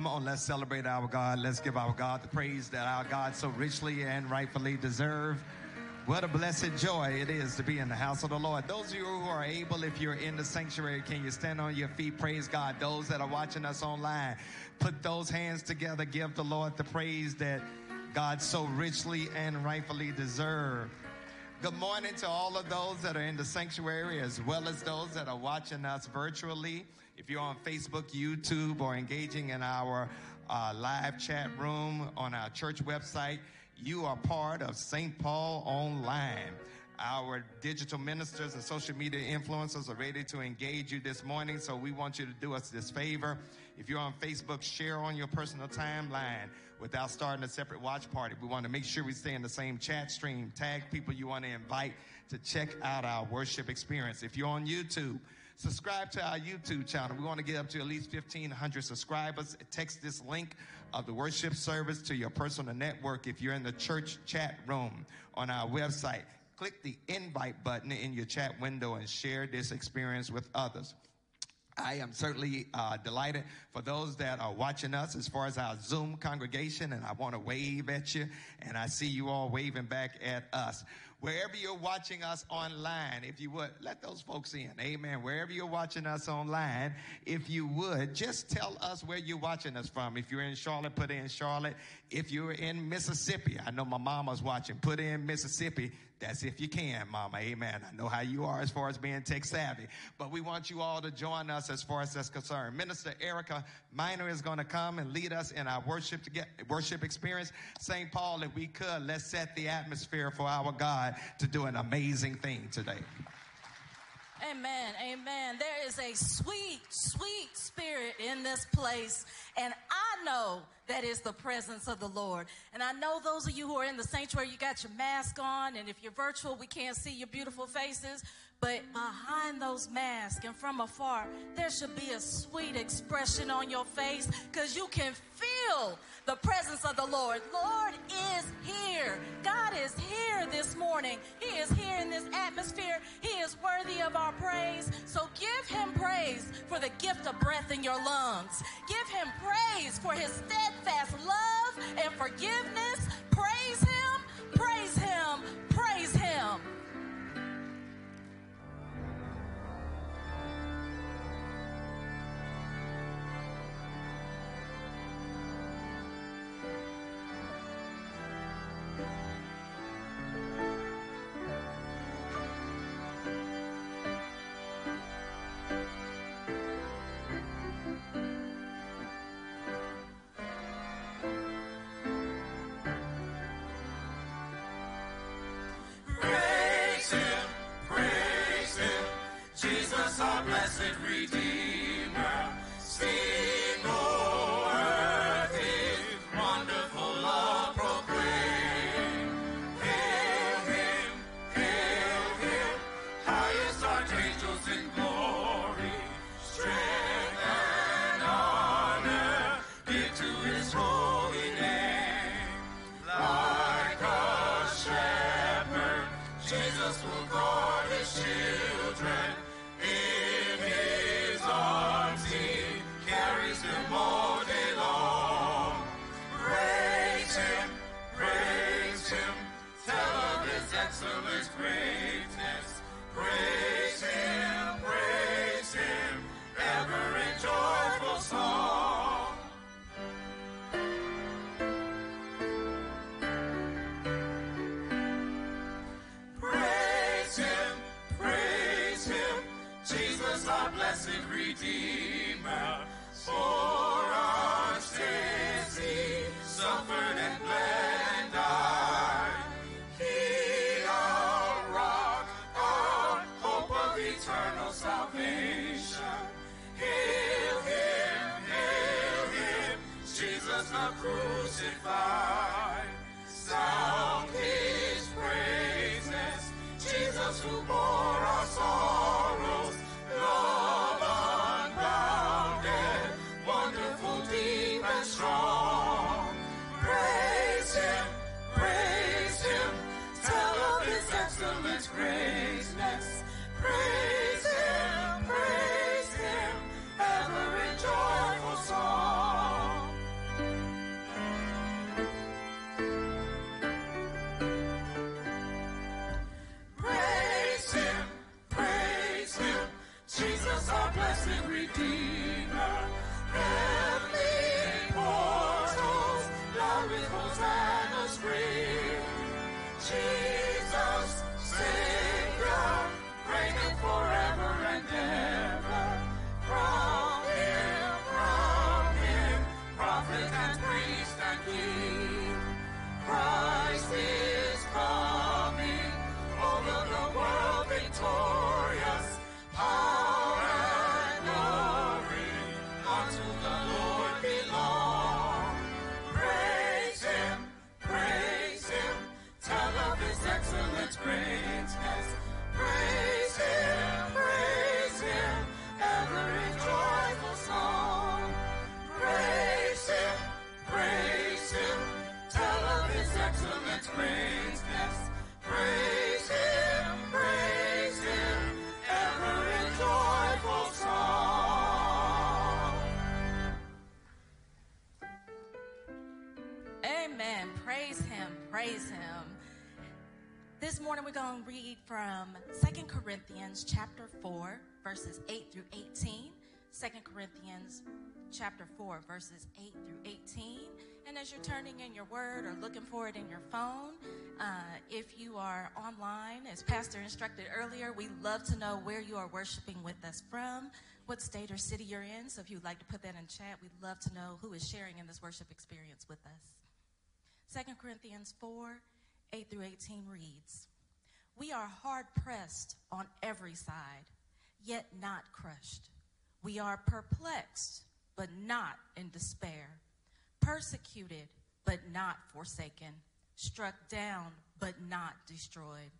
Come on, let's celebrate our God. Let's give our God the praise that our God so richly and rightfully deserve. What a blessed joy it is to be in the house of the Lord. Those of you who are able, if you're in the sanctuary, can you stand on your feet? Praise God. Those that are watching us online, put those hands together. Give the Lord the praise that God so richly and rightfully deserve. Good morning to all of those that are in the sanctuary as well as those that are watching us virtually. If you're on Facebook, YouTube, or engaging in our uh, live chat room on our church website, you are part of St. Paul Online. Our digital ministers and social media influencers are ready to engage you this morning, so we want you to do us this favor. If you're on Facebook, share on your personal timeline without starting a separate watch party. We want to make sure we stay in the same chat stream. Tag people you want to invite to check out our worship experience. If you're on YouTube, subscribe to our YouTube channel. We want to get up to at least 1,500 subscribers. Text this link of the worship service to your personal network if you're in the church chat room on our website. Click the invite button in your chat window and share this experience with others. I am certainly uh, delighted for those that are watching us as far as our Zoom congregation, and I want to wave at you, and I see you all waving back at us. Wherever you're watching us online, if you would, let those folks in. Amen. Wherever you're watching us online, if you would, just tell us where you're watching us from. If you're in Charlotte, put in Charlotte. If you're in Mississippi, I know my mama's watching, put in Mississippi. That's if you can, Mama. Amen. I know how you are as far as being tech savvy, but we want you all to join us as far as that's concerned. Minister Erica Minor is going to come and lead us in our worship to get worship experience. St. Paul, if we could, let's set the atmosphere for our God to do an amazing thing today. Amen. Amen. There is a sweet, sweet spirit in this place. And I know that is the presence of the Lord. And I know those of you who are in the sanctuary, you got your mask on. And if you're virtual, we can't see your beautiful faces. But behind those masks and from afar, there should be a sweet expression on your face because you can feel the presence of the Lord. Lord is here. God is here this morning. He is here in this atmosphere. He is worthy of our praise. So give him praise for the gift of breath in your lungs. Give him praise for his steadfast love and forgiveness. Praise him, praise him. Corinthians chapter 4, verses 8 through 18. 2 Corinthians chapter 4, verses 8 through 18. And as you're turning in your word or looking for it in your phone, uh, if you are online, as Pastor instructed earlier, we love to know where you are worshiping with us from, what state or city you're in. So if you'd like to put that in chat, we'd love to know who is sharing in this worship experience with us. 2 Corinthians 4, 8 through 18 reads, We are hard pressed on every side, yet not crushed. We are perplexed, but not in despair persecuted, but not forsaken, struck down, but not destroyed,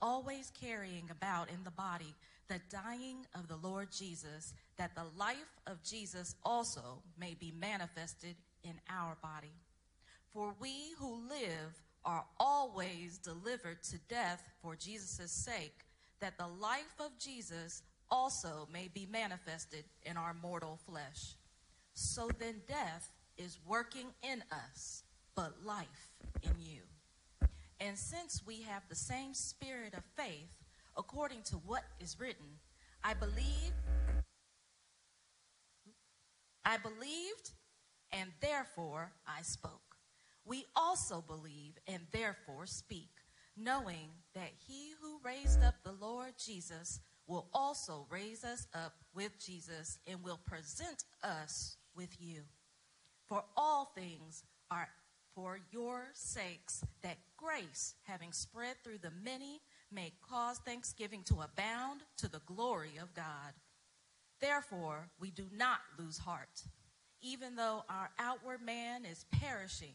always carrying about in the body the dying of the Lord Jesus, that the life of Jesus also may be manifested in our body. For we who live are always delivered to death for Jesus' sake, that the life of Jesus also may be manifested in our mortal flesh. So then death is working in us, but life in you. And since we have the same spirit of faith, according to what is written, I believe, I believed, and therefore I spoke. We also believe and therefore speak, knowing that he who raised up the Lord Jesus will also raise us up with Jesus and will present us with you. For all things are for your sakes, that grace, having spread through the many, may cause thanksgiving to abound to the glory of God. Therefore, we do not lose heart. Even though our outward man is perishing,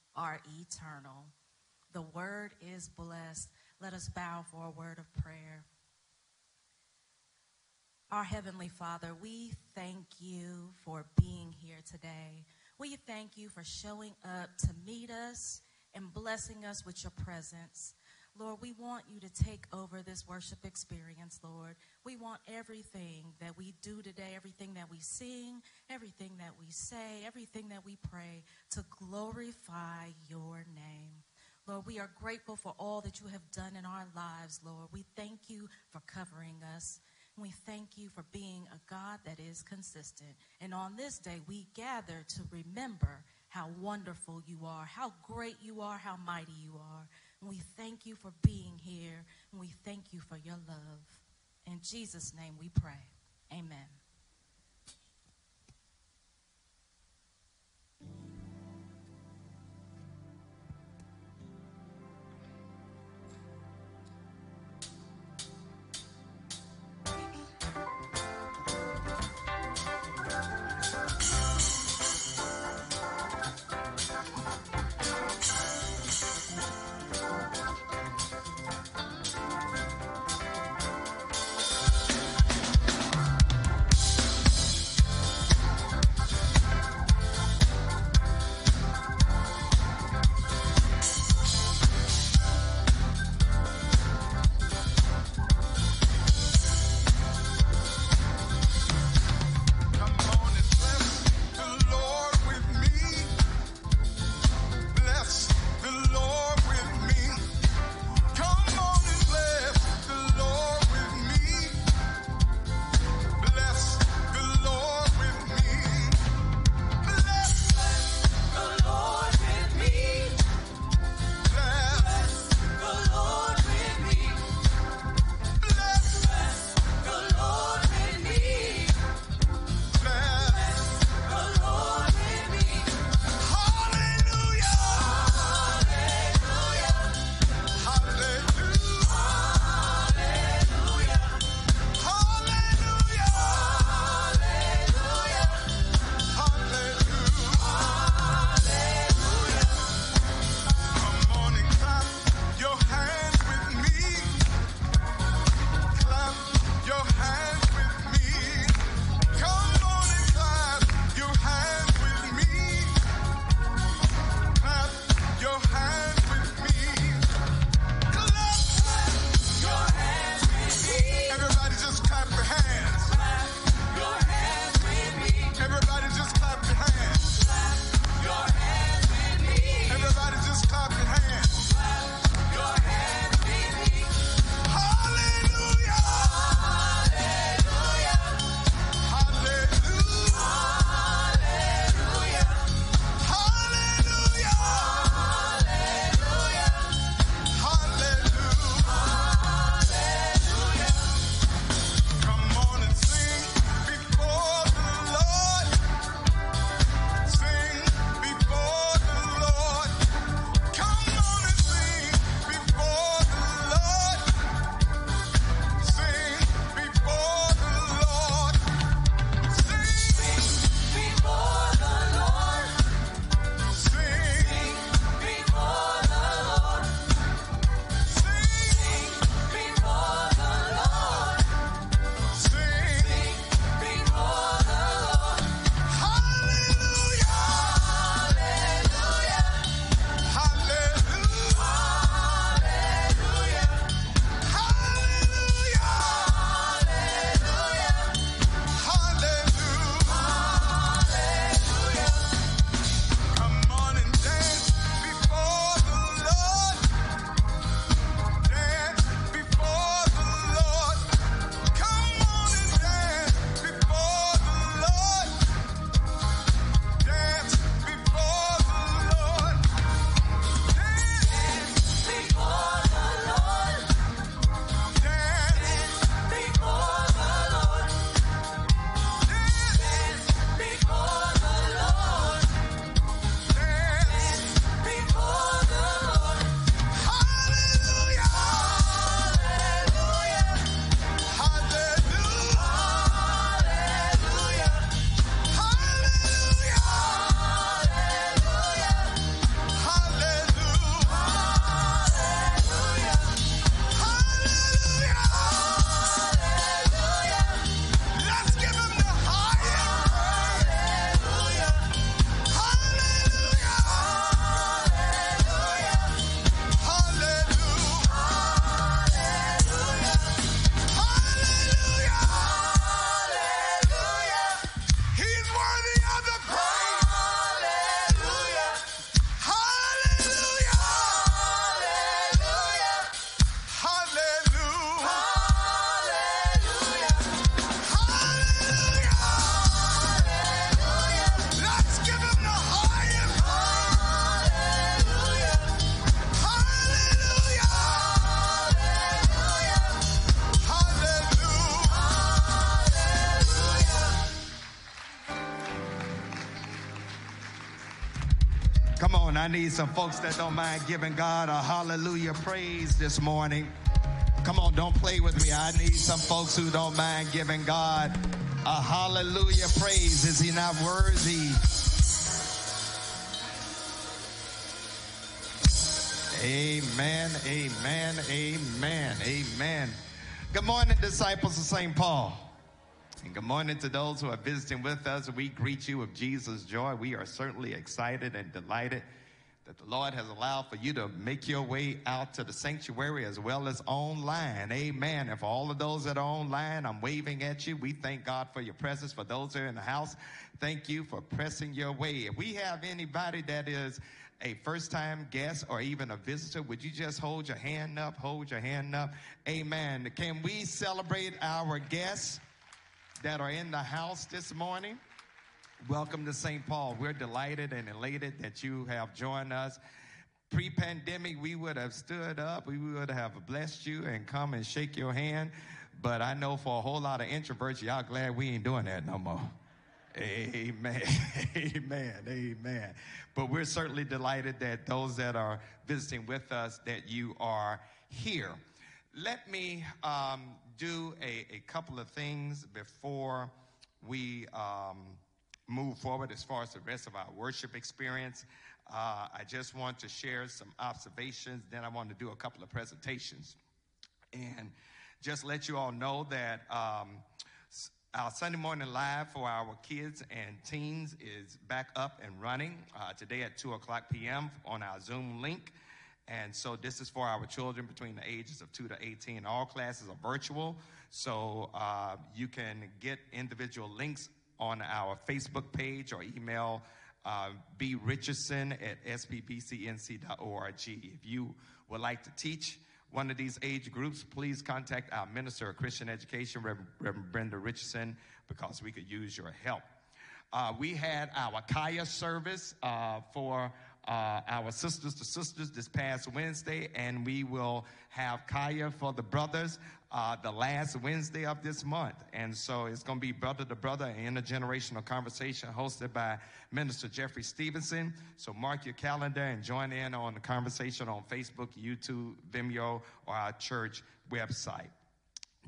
are eternal. The word is blessed. Let us bow for a word of prayer. Our Heavenly Father, we thank you for being here today. We thank you for showing up to meet us and blessing us with your presence. Lord, we want you to take over this worship experience, Lord. We want everything that we do today, everything that we sing, everything that we say, everything that we pray to glorify your name. Lord, we are grateful for all that you have done in our lives, Lord. We thank you for covering us. We thank you for being a God that is consistent. And on this day, we gather to remember how wonderful you are, how great you are, how mighty you are. We thank you for being here. We thank you for your love. In Jesus' name we pray. Amen. Need some folks that don't mind giving God a hallelujah praise this morning. Come on, don't play with me. I need some folks who don't mind giving God a hallelujah praise. Is he not worthy? Amen, amen, amen, amen. Good morning, disciples of St. Paul. And good morning to those who are visiting with us. We greet you with Jesus' joy. We are certainly excited and delighted that the Lord has allowed for you to make your way out to the sanctuary as well as online. Amen. And for all of those that are online, I'm waving at you. We thank God for your presence. For those who are in the house, thank you for pressing your way. If we have anybody that is a first time guest or even a visitor, would you just hold your hand up? Hold your hand up. Amen. Can we celebrate our guests that are in the house this morning? Welcome to St. Paul. We're delighted and elated that you have joined us. Pre pandemic, we would have stood up, we would have blessed you and come and shake your hand. But I know for a whole lot of introverts, y'all glad we ain't doing that no more. Amen. Amen. Amen. But we're certainly delighted that those that are visiting with us, that you are here. Let me um, do a, a, couple of things before we um, move forward as far as the rest of our worship experience. Uh, I just want to share some observations, then I want to do a couple of presentations. And just let you all know that um, our Sunday morning live for our kids and teens is back up and running uh, today at 2 o'clock p.m. on our Zoom link. And so this is for our children between the ages of 2 to 18. All classes are virtual, so uh, you can get individual links on our Facebook page or email uh, B. Richardson at sppcnc.org. If you would like to teach one of these age groups, please contact our Minister of Christian Education, Reverend, Reverend Brenda Richardson, because we could use your help. Uh, we had our Kaya service uh, for uh, our sisters to sisters this past Wednesday, and we will have Kaya for the brothers uh, the last Wednesday of this month. And so it's going to be brother to brother, intergenerational conversation hosted by Minister Jeffrey Stevenson. So mark your calendar and join in on the conversation on Facebook, YouTube, Vimeo, or our church website.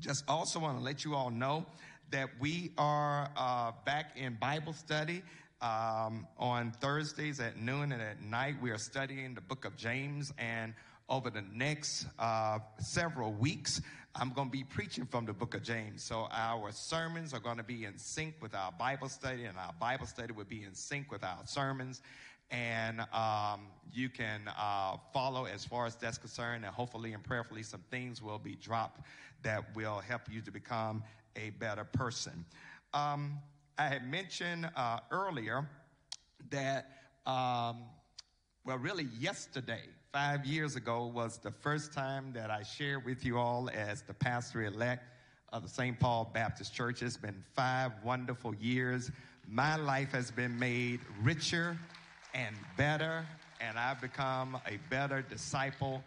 Just also want to let you all know that we are uh, back in Bible study. Um, on Thursdays at noon and at night, we are studying the book of James. And over the next uh, several weeks, I'm going to be preaching from the book of James. So our sermons are going to be in sync with our Bible study, and our Bible study will be in sync with our sermons. And um, you can uh, follow as far as that's concerned, and hopefully and prayerfully, some things will be dropped that will help you to become a better person. Um, I had mentioned uh, earlier that, um, well, really yesterday, five years ago, was the first time that I shared with you all as the pastor elect of the St. Paul Baptist Church. It's been five wonderful years. My life has been made richer and better, and I've become a better disciple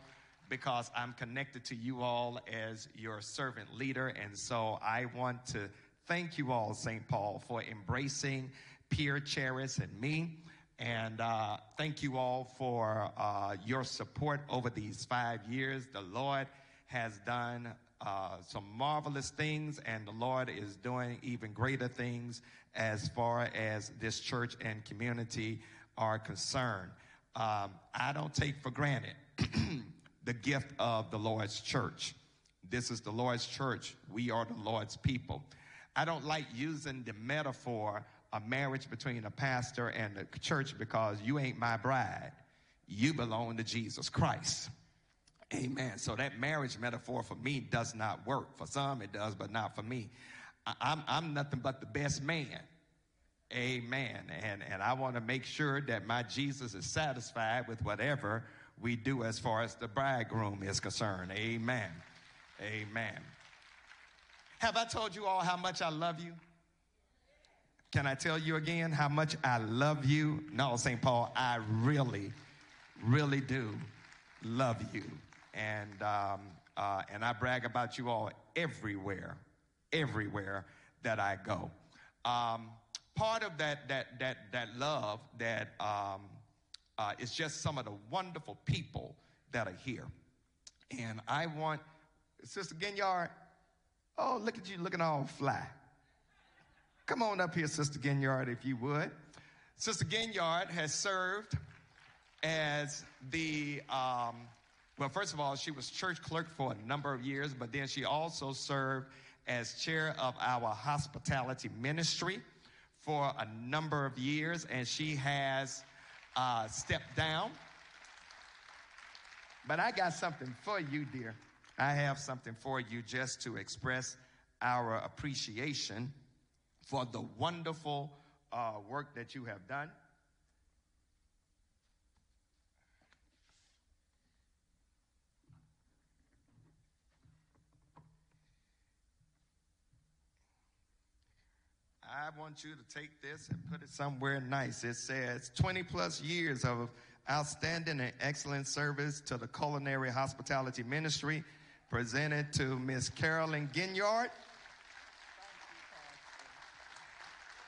because I'm connected to you all as your servant leader. And so I want to thank you all, St. Paul, for embracing Pierre Charis and me. And uh, thank you all for uh, your support over these five years. The Lord has done uh, some marvelous things, and the Lord is doing even greater things as far as this church and community are concerned. Um, I don't take for granted the gift of the Lord's church. This is the Lord's church. We are the Lord's people. I don't like using the metaphor a marriage between a pastor and the church because you ain't my bride. You belong to Jesus Christ. Amen. So that marriage metaphor for me does not work. For some it does, but not for me. I'm, I'm nothing but the best man. Amen. And, and I want to make sure that my Jesus is satisfied with whatever we do as far as the bridegroom is concerned. Amen. Amen. Have I told you all how much I love you? Can I tell you again how much I love you? No, St. Paul, I really, really do love you. And, um, uh, and I brag about you all everywhere, everywhere that I go. Um, part of that, that, that, that love that um, uh, it's just some of the wonderful people that are here. And I want Sister Ginyard. Oh, look at you looking all fly. Come on up here, Sister Ginyard, if you would. Sister Ginyard has served as the, um, well, first of all, she was church clerk for a number of years, but then she also served as chair of our hospitality ministry for a number of years, and she has uh, stepped down. But I got something for you, dear. I have something for you just to express our appreciation for the wonderful uh, work that you have done. I want you to take this and put it somewhere nice. It says 20 plus years of outstanding and excellent service to the culinary hospitality ministry presented to Miss Carolyn Ginyard.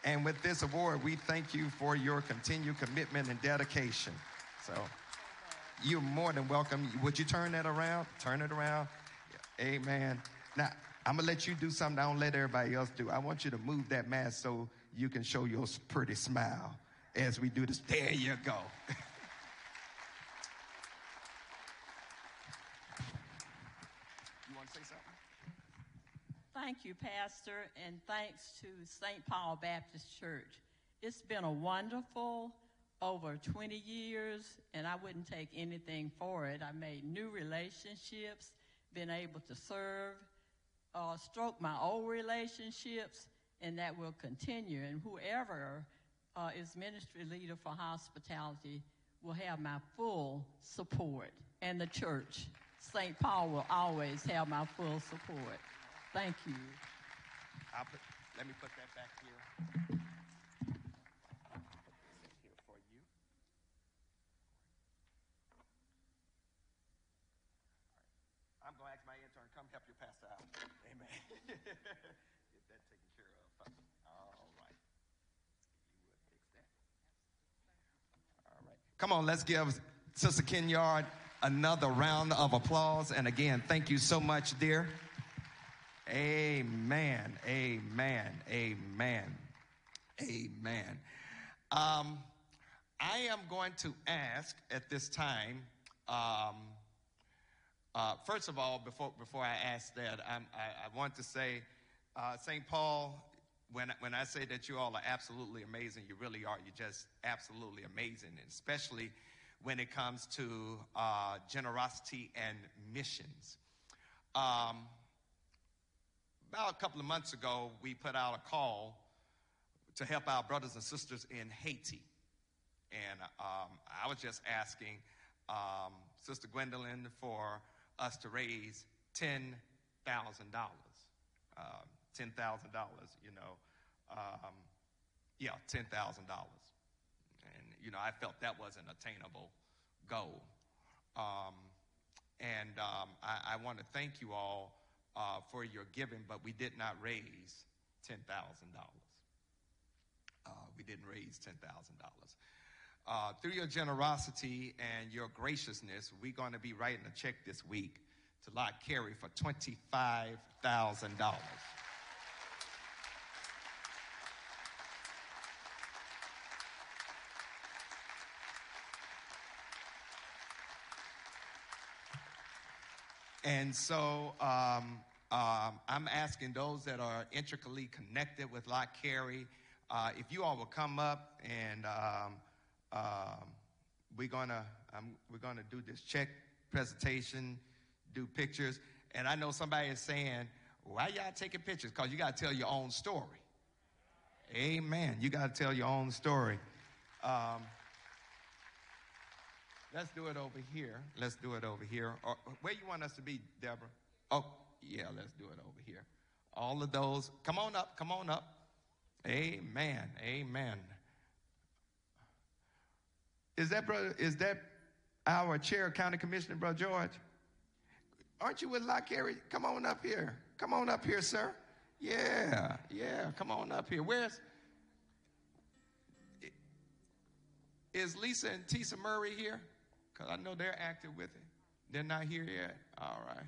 And with this award, we thank you for your continued commitment and dedication. So you're more than welcome. Would you turn that around? Turn it around. Amen. Now, I'm going to let you do something I don't let everybody else do. I want you to move that mask so you can show your pretty smile as we do this. There you go. you want to say something? Thank you, Pastor, and thanks to St. Paul Baptist Church. It's been a wonderful over 20 years, and I wouldn't take anything for it. I made new relationships, been able to serve, uh, stroke my old relationships, and that will continue. And whoever uh, is ministry leader for hospitality will have my full support, and the church, St. Paul, will always have my full support. Thank you. I'll put, let me put that back here. Here for you. I'm going to ask my intern, come help your pastor out. Amen. Get that taken care of. All right. You would fix that. All right. Come on, let's give Sister Ginyard another round of applause. And again, thank you so much, dear. Amen. Amen. Amen. Amen. Um, I am going to ask at this time. Um, uh, first of all, before before I ask that, I, I want to say, uh, St. Paul. When when I say that you all are absolutely amazing, you really are. You're just absolutely amazing, and especially when it comes to uh, generosity and missions. Um, about a couple of months ago, we put out a call to help our brothers and sisters in Haiti. And um, I was just asking um, Sister Gwendolyn for us to raise $10,000. Um, $10,000, you know. Um, yeah, $10,000. And, you know, I felt that was an attainable goal. Um, and I, I want to thank you all uh, for your giving, but we did not raise $10,000. Uh, we didn't raise $10,000. Uh, through your generosity and your graciousness, we're going to be writing a check this week to Lott Carey for $25,000. And so um, um, I'm asking those that are intricately connected with Lott Carey, uh, if you all will come up and um, um, we're gonna um, we're gonna do this check presentation, do pictures, and I know somebody is saying, "Why y'all taking pictures?" Because you got to tell your own story. Amen. You got to tell your own story. Let's do it over here. Let's do it over here. Or, where you want us to be, Deborah? Oh, yeah. Let's do it over here. All of those. Come on up. Come on up. Amen. Amen. Is that brother? Is that our chair, county commissioner, brother George? Aren't you with Lott Carey? Come on up here. Come on up here, sir. Yeah, yeah. Come on up here. Where's? Is Lisa and Tisa Murray here? Because I know they're active with it. They're not here yet. All right.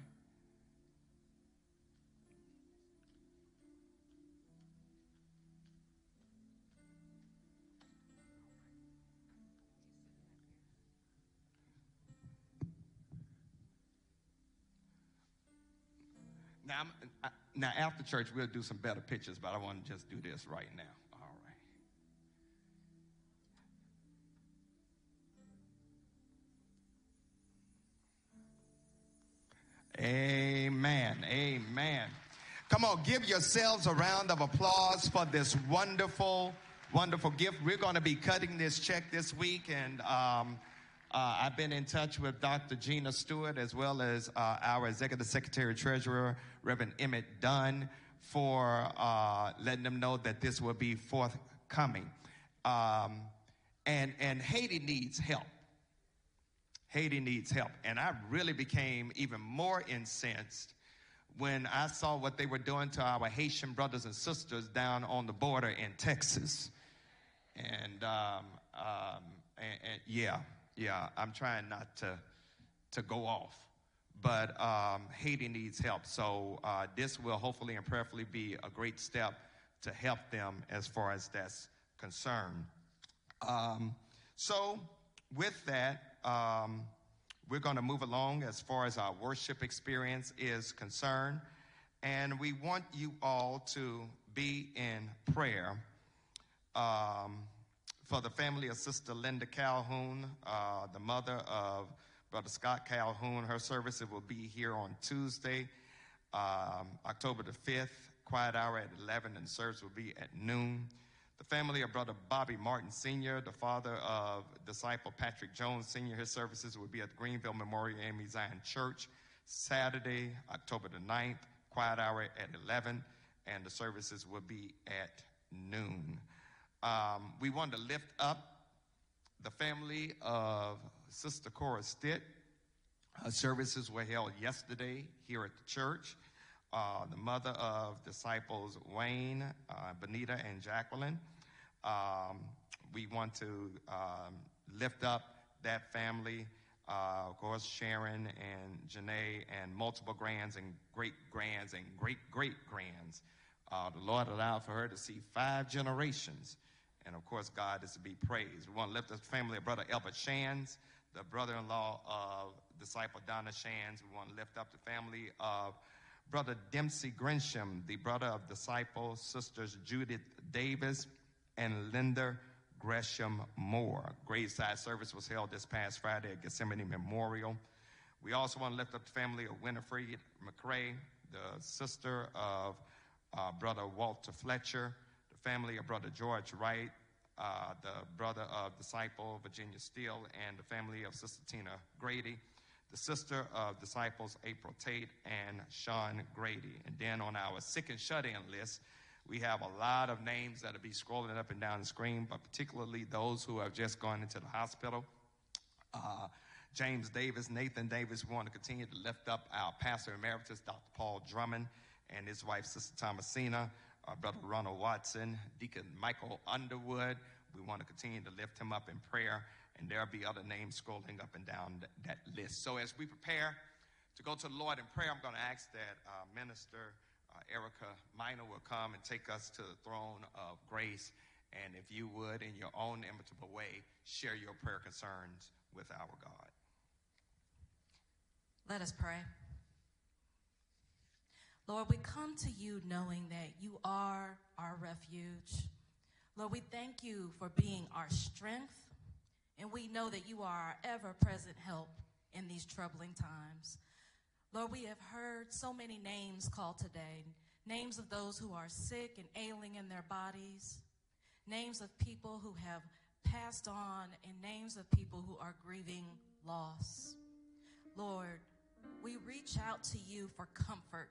Now, I, now after church, we'll do some better pictures, but I want to just do this right now. Amen. Amen. Come on, give yourselves a round of applause for this wonderful, wonderful gift. We're going to be cutting this check this week, and um, uh, I've been in touch with Dr. Gina Stewart as well as uh, our Executive Secretary Treasurer, Reverend Emmett Dunn, for uh, letting them know that this will be forthcoming. Um, and, and Haiti needs help. Haiti needs help. And I really became even more incensed when I saw what they were doing to our Haitian brothers and sisters down on the border in Texas. And, um, um, and, and yeah, yeah, I'm trying not to, to go off. But um, Haiti needs help. So uh, this will hopefully and prayerfully be a great step to help them as far as that's concerned. Um, so, with that, um, we're going to move along as far as our worship experience is concerned. And we want you all to be in prayer um, for the family of Sister Linda Calhoun, uh, the mother of Brother Scott Calhoun. Her service will be here on Tuesday, um, October the 5th, quiet hour at 11, and service will be at noon. The family of Brother Bobby Martin Sr., the father of disciple Patrick Jones Sr., his services will be at Greenville Memorial AME Zion Church Saturday, October the 9th, quiet hour at 11, and the services will be at noon. Um, we want to lift up the family of Sister Cora Stitt. Her services were held yesterday here at the church. Uh, the mother of disciples Wayne, uh, Benita, and Jacqueline. Um, we want to um, lift up that family. Uh, of course, Sharon and Janae, and multiple grands and great grands and great great grands. Uh, the Lord allowed for her to see five generations. And of course, God is to be praised. We want to lift up the family of Brother Albert Shands, the brother in law of disciple Donna Shands. We want to lift up the family of Brother Dempsey Gresham, the brother of disciple sisters Judith Davis and Linda Gresham Moore. Graveside service was held this past Friday at Gethsemane Memorial. We also want to lift up the family of Winifred McRae, the sister of uh, Brother Walter Fletcher, the family of Brother George Wright, uh, the brother of disciple Virginia Steele, and the family of Sister Tina Grady, the sister of disciples April Tate and Sean Grady. And then on our sick and shut in list, we have a lot of names that'll be scrolling up and down the screen, but particularly those who have just gone into the hospital. Uh, James Davis, Nathan Davis, we want to continue to lift up our pastor emeritus, Dr. Paul Drummond, and his wife, Sister Thomasina, our brother Ronald Watson, Deacon Michael Underwood. We want to continue to lift him up in prayer, and there'll be other names scrolling up and down that, that list. So as we prepare to go to the Lord in prayer, I'm going to ask that uh, Minister uh, Erica Minor will come and take us to the throne of grace. And if you would, in your own imitable way, share your prayer concerns with our God. Let us pray. Lord, we come to you knowing that you are our refuge. Lord, we thank you for being our strength, and we know that you are our ever present help in these troubling times. Lord, we have heard so many names called today names of those who are sick and ailing in their bodies, names of people who have passed on, and names of people who are grieving loss. Lord, we reach out to you for comfort.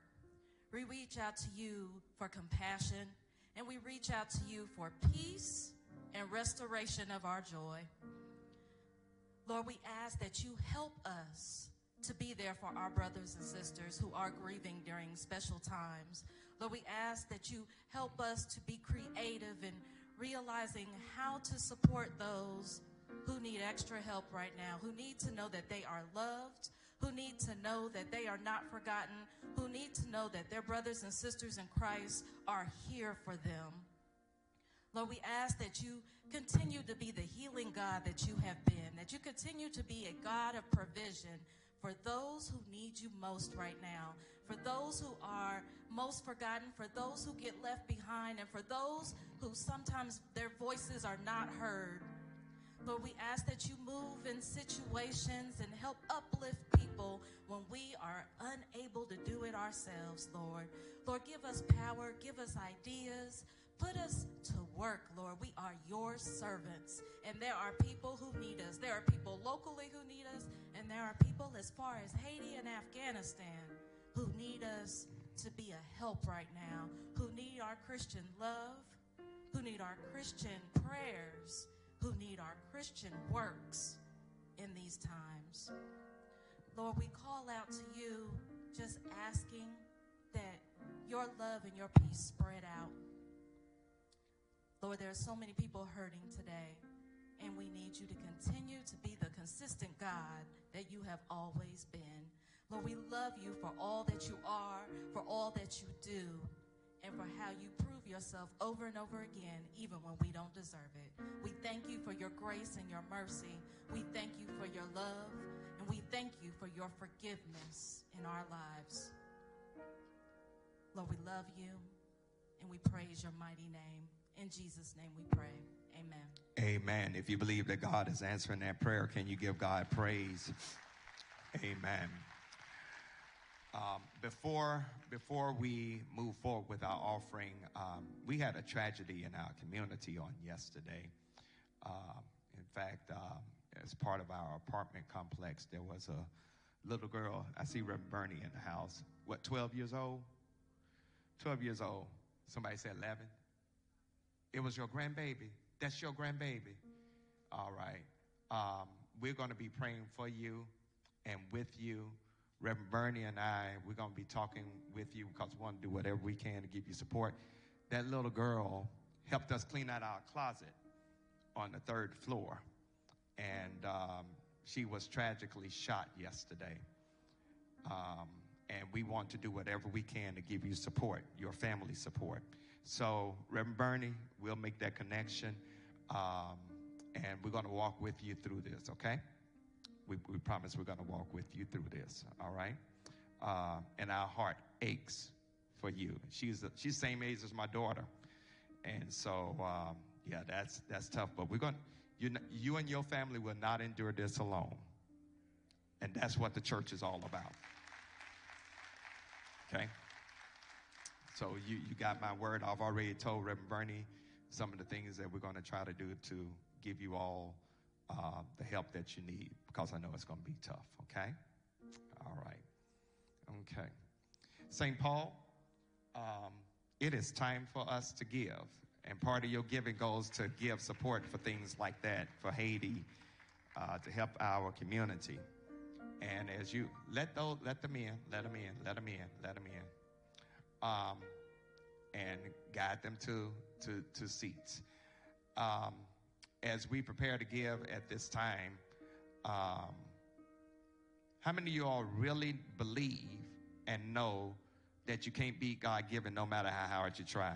We reach out to you for compassion, and we reach out to you for peace and restoration of our joy. Lord, we ask that you help us to be there for our brothers and sisters who are grieving during special times. Lord, we ask that you help us to be creative in realizing how to support those who need extra help right now, who need to know that they are loved, who need to know that they are not forgotten, who need to know that their brothers and sisters in Christ are here for them. Lord, we ask that you continue to be the healing God that you have been, that you continue to be a God of provision for those who need you most right now, for those who are most forgotten, for those who get left behind, and for those who sometimes their voices are not heard. Lord, we ask that you move in situations and help uplift people when we are unable to do it ourselves, Lord. Lord, give us power, give us ideas, put us to work, Lord. We are your servants, and there are people who need us. There are people locally who need us, and there are people as far as Haiti and Afghanistan who need us to be a help right now, who need our Christian love, who need our Christian prayers who need our Christian works in these times. Lord, we call out to you just asking that your love and your peace spread out. Lord, there are so many people hurting today, and we need you to continue to be the consistent God that you have always been. Lord, we love you for all that you are, for all that you do and for how you prove yourself over and over again, even when we don't deserve it. We thank you for your grace and your mercy. We thank you for your love, and we thank you for your forgiveness in our lives. Lord, we love you, and we praise your mighty name. In Jesus' name we pray. Amen. Amen. If you believe that God is answering that prayer, can you give God praise? Amen. Um, before before we move forward with our offering, um, we had a tragedy in our community on yesterday. Um, in fact, um, as part of our apartment complex, there was a little girl. I see Reverend Bernie in the house. What, 12 years old? 12 years old. Somebody said 11. It was your grandbaby. That's your grandbaby. All right. Um, we're going to be praying for you and with you. Reverend Bernie and I, we're going to be talking with you because we want to do whatever we can to give you support. That little girl helped us clean out our closet on the third floor, and um, she was tragically shot yesterday. Um, and we want to do whatever we can to give you support, your family support. So, Reverend Bernie, we'll make that connection, um, and we're going to walk with you through this, okay? we, we promise we're going to walk with you through this, all right? Uh, and our heart aches for you. She's the, she's same age as my daughter. And so, um, yeah, that's, that's tough. But we're going you, you and your family will not endure this alone. And that's what the church is all about. Okay? So you, you got my word. I've already told Reverend Bernie some of the things that we're going to try to do to give you all uh, the help that you need because I know it's going to be tough, okay? All right. Okay. St. Paul, um, it is time for us to give. And part of your giving goes to give support for things like that for Haiti uh, to help our community. And as you let those, let them in, let them in, let them in, let them in, um, and guide them to to, to seats. Um, as we prepare to give at this time, um, how many of you all really believe and know that you can't beat God given no matter how hard you try?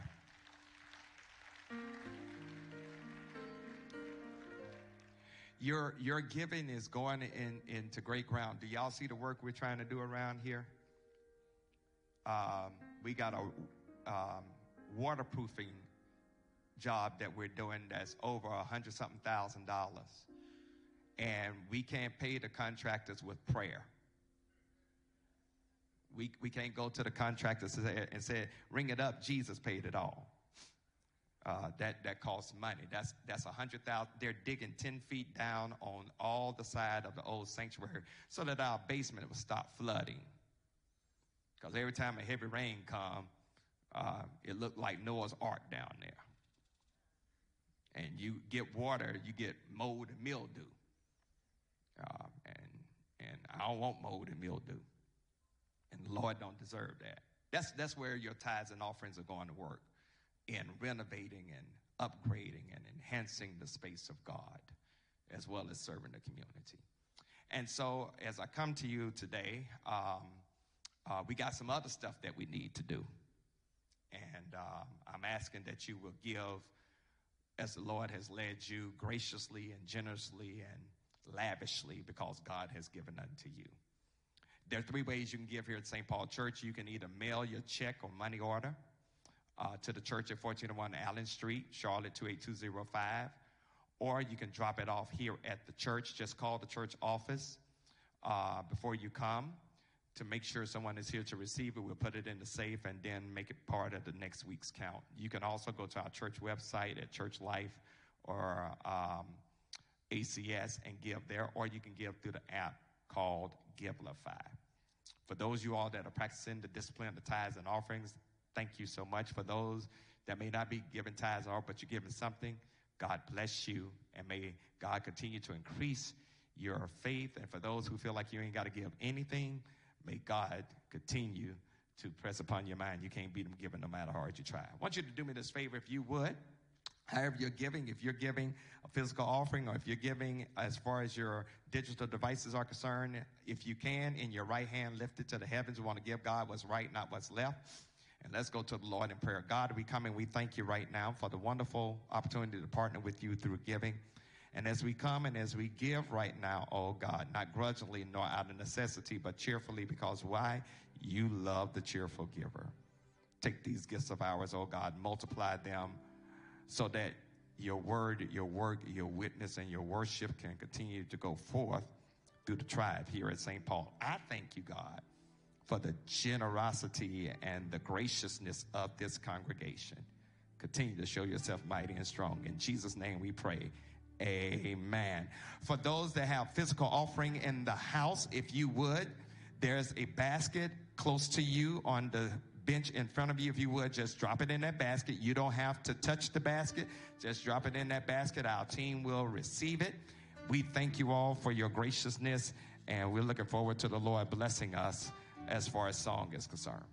Your, your giving is going in, into great ground. Do y'all see the work we're trying to do around here? Um, we got a um, waterproofing job that we're doing that's over a hundred something thousand dollars. And we can't pay the contractors with prayer. We, we can't go to the contractors and say, ring it up, Jesus paid it all. Uh, that, that costs money. That's, that's a hundred thousand. They're digging 10 feet down on all the side of the old sanctuary so that our basement will stop flooding. Because every time a heavy rain come, uh, it looked like Noah's Ark down there and you get water, you get mold and mildew. Um, and, and I don't want mold and mildew. And the Lord don't deserve that. That's, that's where your tithes and offerings are going to work in renovating and upgrading and enhancing the space of God as well as serving the community. And so, as I come to you today, um, uh, we got some other stuff that we need to do. And uh, I'm asking that you will give as the Lord has led you graciously and generously and lavishly because God has given unto you. There are three ways you can give here at St. Paul Church. You can either mail your check or money order uh, to the church at 1401 Allen Street, Charlotte 28205, or you can drop it off here at the church. Just call the church office uh, before you come to make sure someone is here to receive it. We'll put it in the safe and then make it part of the next week's count. You can also go to our church website at Church Life or um, ACS and give there, or you can give through the app called Givelify. For those you all that are practicing the discipline of the tithes and offerings, thank you so much. For those that may not be giving tithes or but you're giving something, God bless you and may God continue to increase your faith. And for those who feel like you ain't got to give anything, may God continue to press upon your mind. You can't beat them giving no matter how hard you try. I want you to do me this favor if you would. However, you're giving, if you're giving a physical offering or if you're giving as far as your digital devices are concerned, if you can, in your right hand lifted to the heavens, we want to give God what's right, not what's left. And let's go to the Lord in prayer. God, we come and we thank you right now for the wonderful opportunity to partner with you through giving. And as we come and as we give right now, oh God, not grudgingly nor out of necessity, but cheerfully, because why? You love the cheerful giver. Take these gifts of ours, oh God, multiply them so that your word, your work, your witness, and your worship can continue to go forth through the tribe here at St. Paul. I thank you, God, for the generosity and the graciousness of this congregation. Continue to show yourself mighty and strong. In Jesus' name we pray. Amen. For those that have physical offering in the house, if you would, there's a basket close to you on the bench in front of you. If you would, just drop it in that basket. You don't have to touch the basket. Just drop it in that basket. Our team will receive it. We thank you all for your graciousness, and we're looking forward to the Lord blessing us as far as song is concerned.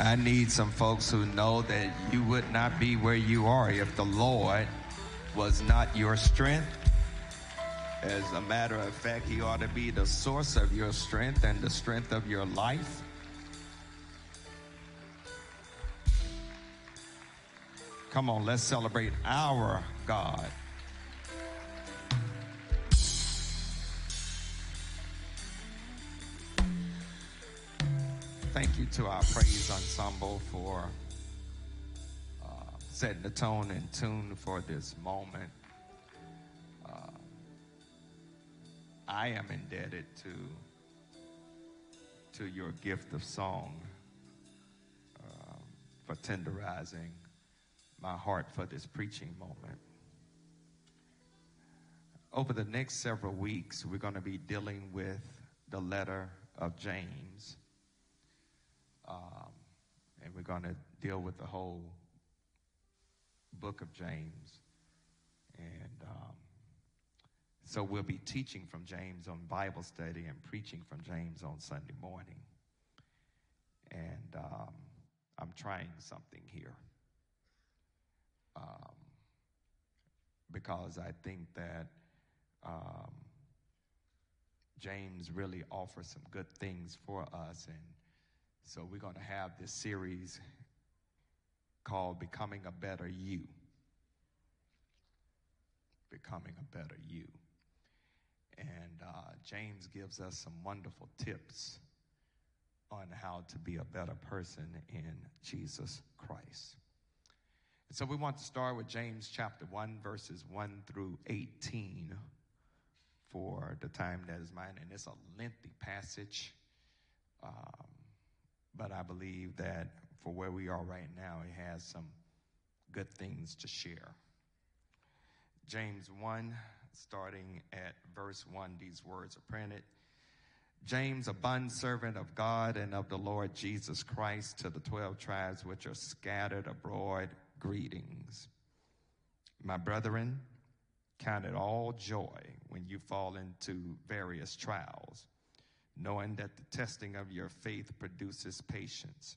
I need some folks who know that you would not be where you are if the Lord was not your strength. As a matter of fact, He ought to be the source of your strength and the strength of your life. Come on, let's celebrate our God. To our praise ensemble for uh, setting the tone and tune for this moment. Uh, I am indebted to to your gift of song um, for tenderizing my heart for this preaching moment. Over the next several weeks, we're going to be dealing with the letter of James. We're going to deal with the whole book of James. And um, so we'll be teaching from James on Bible study and preaching from James on Sunday morning. And um, I'm trying something here. Um, because I think that um, James really offers some good things for us. And so we're going to have this series called Becoming a Better You. Becoming a Better You. And uh, James gives us some wonderful tips on how to be a better person in Jesus Christ. And so we want to start with James chapter 1, verses 1 through 18 for the time that is mine. And it's a lengthy passage. Um, but I believe that for where we are right now, it has some good things to share. James 1, starting at verse 1, these words are printed. James, a bondservant of God and of the Lord Jesus Christ, to the 12 tribes which are scattered abroad, greetings. My brethren, count it all joy when you fall into various trials knowing that the testing of your faith produces patience.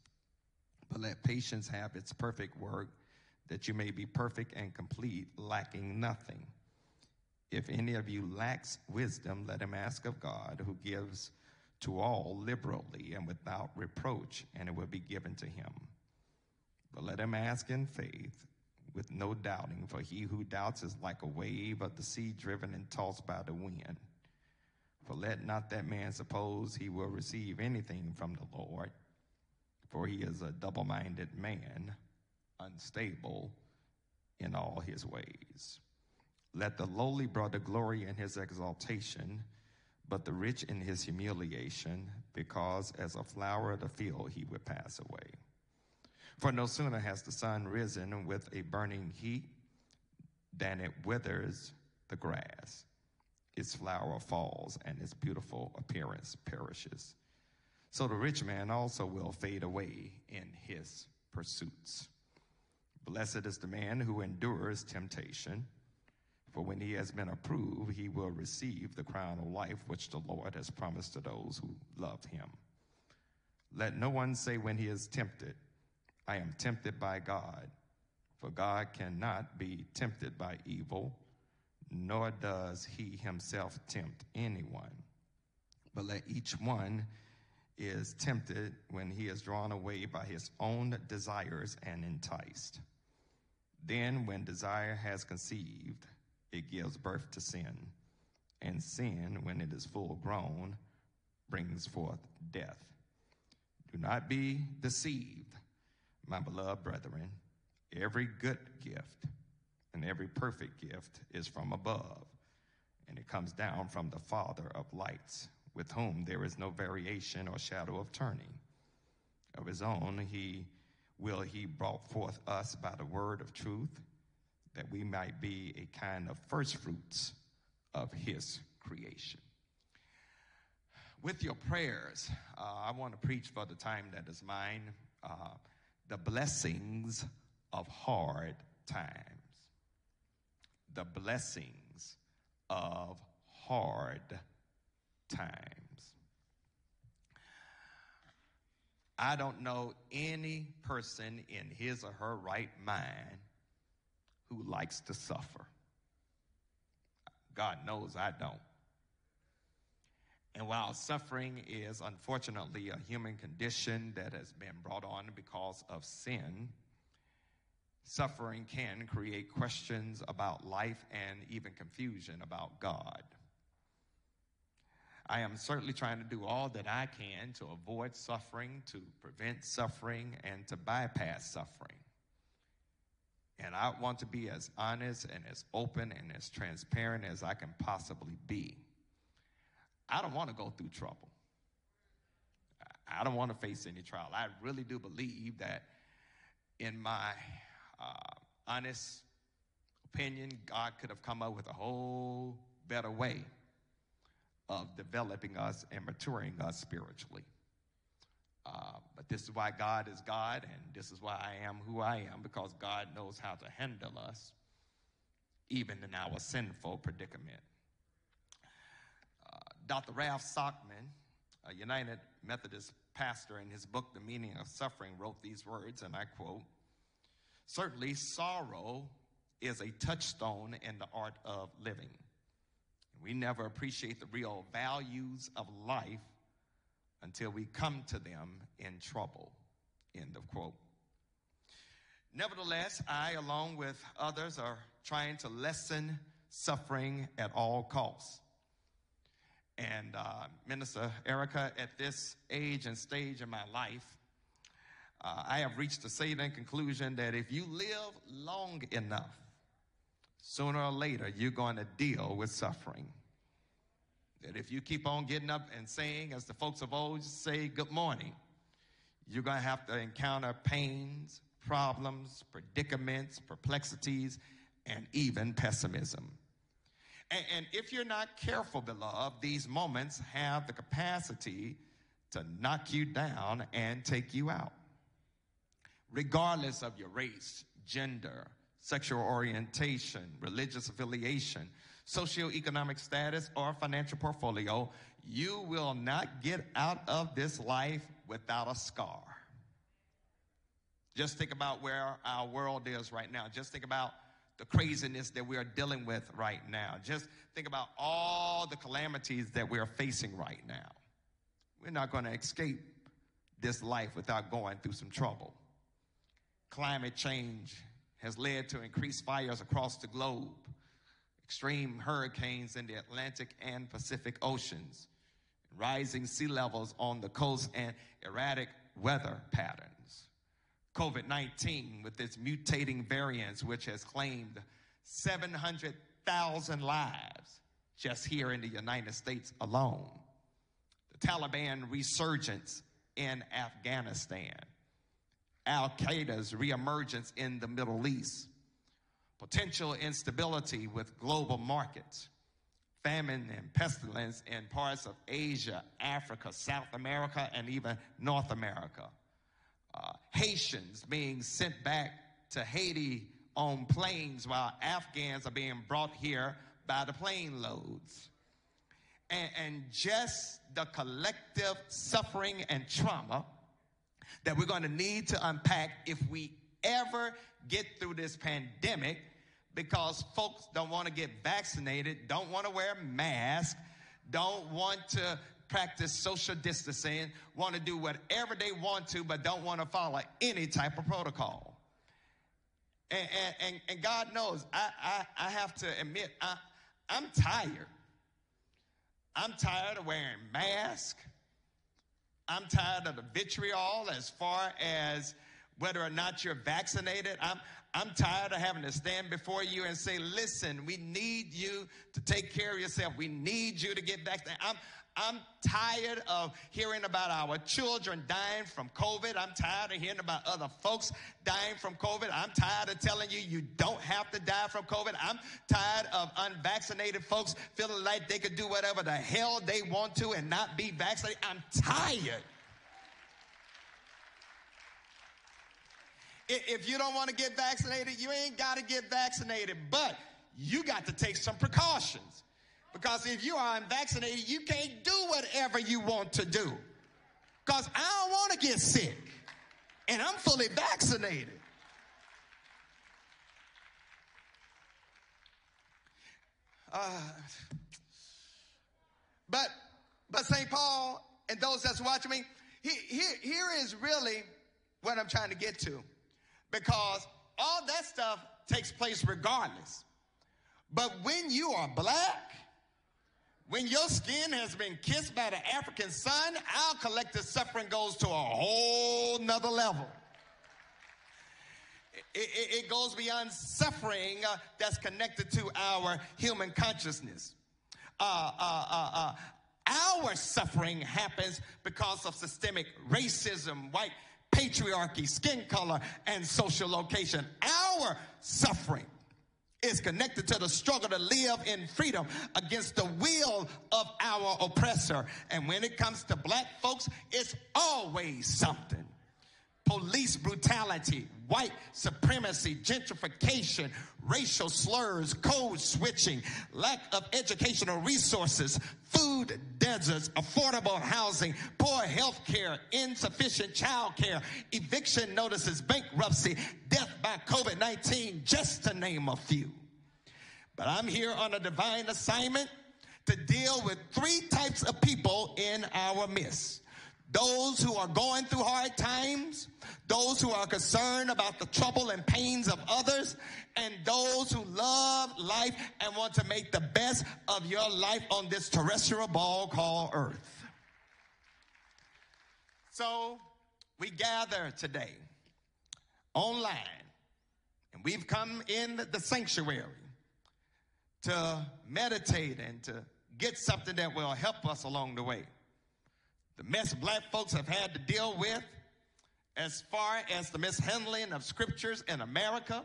But let patience have its perfect work, that you may be perfect and complete, lacking nothing. If any of you lacks wisdom, let him ask of God, who gives to all liberally and without reproach, and it will be given to him. But let him ask in faith, with no doubting, for he who doubts is like a wave of the sea driven and tossed by the wind. For let not that man suppose he will receive anything from the Lord, for he is a double minded man, unstable in all his ways. Let the lowly brother glory in his exaltation, but the rich in his humiliation, because as a flower of the field he will pass away. For no sooner has the sun risen with a burning heat than it withers the grass its flower falls and its beautiful appearance perishes. So the rich man also will fade away in his pursuits. Blessed is the man who endures temptation, for when he has been approved, he will receive the crown of life which the Lord has promised to those who love him. Let no one say when he is tempted, I am tempted by God, for God cannot be tempted by evil nor does he himself tempt anyone. But let each one is tempted when he is drawn away by his own desires and enticed. Then, when desire has conceived, it gives birth to sin. And sin, when it is full grown, brings forth death. Do not be deceived, my beloved brethren. Every good gift and every perfect gift is from above, and it comes down from the Father of lights, with whom there is no variation or shadow of turning. Of his own, he will he brought forth us by the word of truth, that we might be a kind of first fruits of his creation. With your prayers, uh, I want to preach for the time that is mine uh, the blessings of hard times the blessings of hard times. I don't know any person in his or her right mind who likes to suffer. God knows I don't. And while suffering is unfortunately a human condition that has been brought on because of sin, suffering can create questions about life and even confusion about God. I am certainly trying to do all that I can to avoid suffering, to prevent suffering, and to bypass suffering. And I want to be as honest and as open and as transparent as I can possibly be. I don't want to go through trouble. I don't want to face any trial. I really do believe that, in my uh, honest opinion, God could have come up with a whole better way of developing us and maturing us spiritually. Uh, but this is why God is God, and this is why I am who I am, because God knows how to handle us, even in our sinful predicament. Uh, Dr. Ralph Sockman, a United Methodist pastor, in his book, The Meaning of Suffering, wrote these words, and I quote Certainly, sorrow is a touchstone in the art of living. We never appreciate the real values of life until we come to them in trouble. End of quote. Nevertheless, I, along with others, are trying to lessen suffering at all costs. And uh, Minister Erica, at this age and stage in my life, uh, I have reached a salient conclusion that if you live long enough, sooner or later you're going to deal with suffering. That if you keep on getting up and saying, as the folks of old say, good morning, you're going to have to encounter pains, problems, predicaments, perplexities, and even pessimism. And, and if you're not careful, beloved, these moments have the capacity to knock you down and take you out. Regardless of your race, gender, sexual orientation, religious affiliation, socioeconomic status, or financial portfolio, you will not get out of this life without a scar. Just think about where our world is right now. Just think about the craziness that we are dealing with right now. Just think about all the calamities that we are facing right now. We're not going to escape this life without going through some trouble. Climate change has led to increased fires across the globe, extreme hurricanes in the Atlantic and Pacific Oceans, rising sea levels on the coast, and erratic weather patterns. COVID 19, with its mutating variants, which has claimed 700,000 lives just here in the United States alone. The Taliban resurgence in Afghanistan. Al Qaeda's reemergence in the Middle East, potential instability with global markets, famine and pestilence in parts of Asia, Africa, South America, and even North America. Uh, Haitians being sent back to Haiti on planes while Afghans are being brought here by the plane loads. And, and just the collective suffering and trauma that we're going to need to unpack if we ever get through this pandemic because folks don't want to get vaccinated, don't want to wear masks, don't want to practice social distancing, want to do whatever they want to, but don't want to follow any type of protocol. And, and, and, God knows, I, I, I have to admit, I, I'm tired. I'm tired of wearing masks. I'm tired of the vitriol as far as whether or not you're vaccinated. I'm, I'm tired of having to stand before you and say, listen, we need you to take care of yourself. We need you to get back. I'm, I'm tired of hearing about our children dying from COVID. I'm tired of hearing about other folks dying from COVID. I'm tired of telling you you don't have to die from COVID. I'm tired of unvaccinated folks feeling like they could do whatever the hell they want to and not be vaccinated. I'm tired. If you don't want to get vaccinated, you ain't got to get vaccinated, but you got to take some precautions. Because if you are unvaccinated, you can't do whatever you want to do. because I don't want to get sick. And I'm fully vaccinated. Uh, but but St. Paul and those that's watching me, he, here, here is really what I'm trying to get to. Because all that stuff takes place regardless. But when you are black, when your skin has been kissed by the African sun, our collective suffering goes to a whole nother level. It, it- it goes beyond suffering uh, that's connected to our human consciousness. Uh, uh, uh, uh, our suffering happens because of systemic racism, white patriarchy, skin color, and social location. Our suffering is connected to the struggle to live in freedom against the will of our oppressor. And when it comes to black folks, it's always something police brutality, white supremacy, gentrification, racial slurs, code switching, lack of educational resources, food deserts, affordable housing, poor health care, insufficient child care, eviction notices, bankruptcy, death by COVID 19, just to name a few. But I'm here on a divine assignment to deal with three types of people in our midst. Those who are going through hard times, those who are concerned about the trouble and pains of others, and those who love life and want to make the best of your life on this terrestrial ball called Earth. So we gather today online, and we've come in the sanctuary to meditate and to get something that will help us along the way. The mess black folks have had to deal with as far as the mishandling of scriptures in America,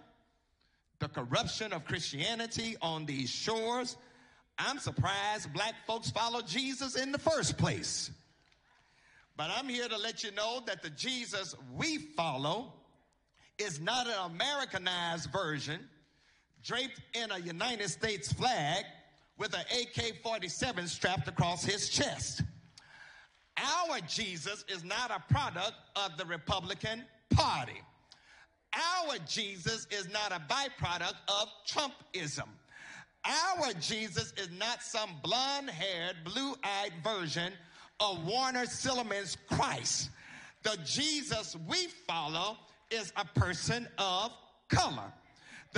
the corruption of Christianity on these shores. I'm surprised black folks follow Jesus in the first place. But I'm here to let you know that the Jesus we follow is not an Americanized version draped in a United States flag with an AK 47 strapped across his chest. Our Jesus is not a product of the Republican Party. Our Jesus is not a byproduct of Trumpism. Our Jesus is not some blonde haired, blue eyed version of Warner Sallman's Christ. The Jesus we follow is a person of color.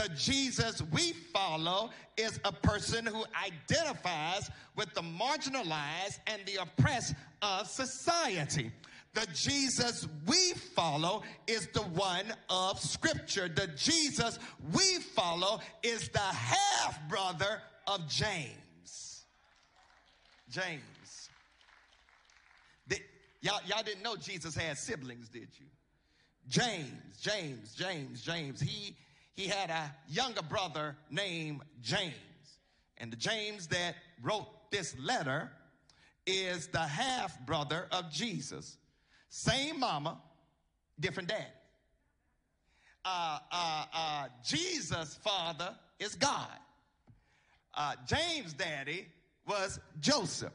The Jesus we follow is a person who identifies with the marginalized and the oppressed of society. The Jesus we follow is the one of Scripture. The Jesus we follow is the half brother of James. James. The- y'all, y'all didn't know Jesus had siblings, did you? James, James, James, James. He he had a younger brother named James. And the James that wrote this letter is the half brother of Jesus. Same mama, different dad. Uh, uh, uh, Jesus' father is God. Uh, James' daddy was Joseph.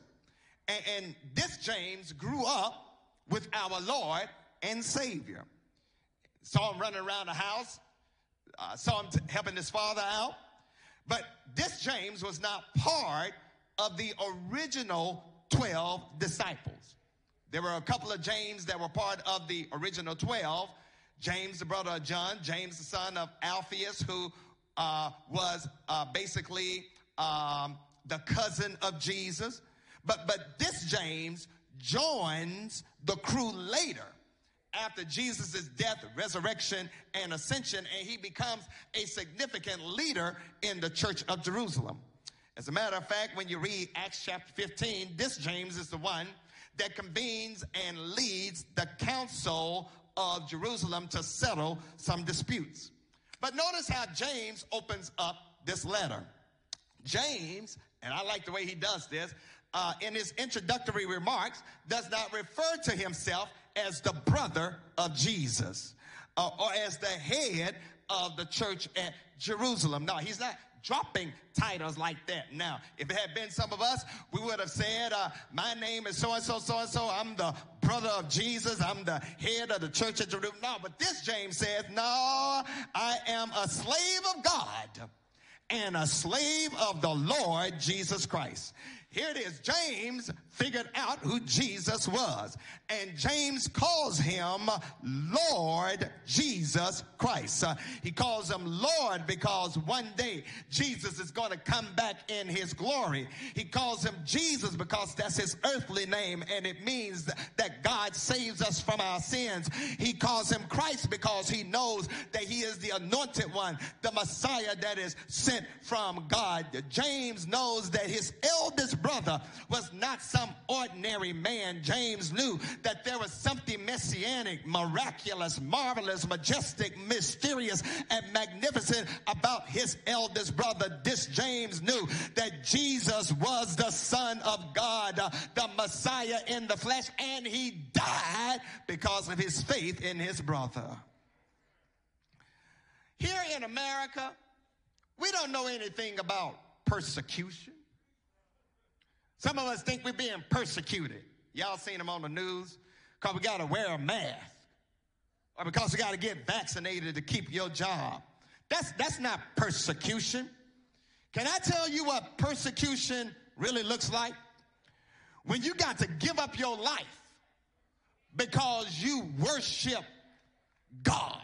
And, and this James grew up with our Lord and Savior. Saw him running around the house, uh, saw him t- helping his father out. But this James was not part of the original 12 disciples. There were a couple of James that were part of the original 12. James, the brother of John, James, the son of Alphaeus, who uh, was uh, basically um, the cousin of Jesus. But, but this James joins the crew later after Jesus' death, resurrection, and ascension, and he becomes a significant leader in the church of Jerusalem. As a matter of fact, when you read Acts chapter 15, this James is the one that convenes and leads the council of Jerusalem to settle some disputes. But notice how James opens up this letter. James, and I like the way he does this, uh, in his introductory remarks, does not refer to himself as the brother of Jesus uh, or as the head of the church at Jerusalem. No, he's not dropping titles like that. Now, if it had been some of us, we would have said, uh, My name is so and so, so and so. I'm the brother of Jesus. I'm the head of the church at Jerusalem. No, but this James says, No, I am a slave of God and a slave of the Lord Jesus Christ. Here it is. James figured out who Jesus was. And James calls him Lord Jesus Christ. Uh, he calls him Lord because one day Jesus is going to come back in his glory. He calls him Jesus because that's his earthly name and it means that, God saves us from our sins. He calls him Christ because he knows that he is the anointed one, the Messiah that is sent from God. James knows that his eldest brother was not some ordinary man. James knew that there was something messianic, miraculous, marvelous, majestic, mysterious, and magnificent about his eldest brother. This James knew that Jesus was the Son of God, the Messiah in the flesh, and he died because of his faith in his brother. Here in America, we don't know anything about persecution. Some of us think we're being persecuted. Y'all seen them on the news? Because we got to wear a mask. Or because we got to get vaccinated to keep your job. That's, that's not persecution. Can I tell you what persecution really looks like? When you got to give up your life because you worship God.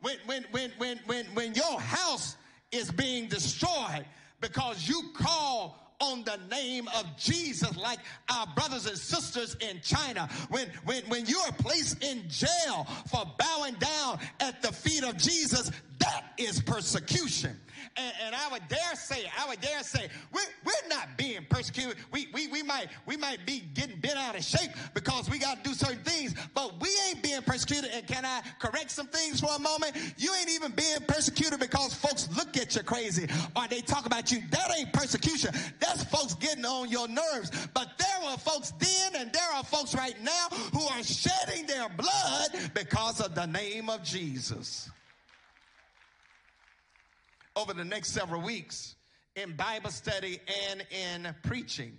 When, when, when, when, when, when your house is being destroyed because you call on the name of Jesus, like our brothers and sisters in China. When, when, when you are placed in jail for bowing down at the feet of Jesus, that is persecution. And, and I would dare say, I would dare say, we're, we're not being persecuted. We, we, we, might, we might be getting bent out of shape because we got to do certain things, but we ain't being persecuted. And can I correct some things for a moment? You ain't even being persecuted because folks look at you crazy or they talk about you. That ain't persecution. That's folks getting on your nerves. But there were folks then and there are folks right now who are shedding their blood because of the name of Jesus over the next several weeks in Bible study and in preaching.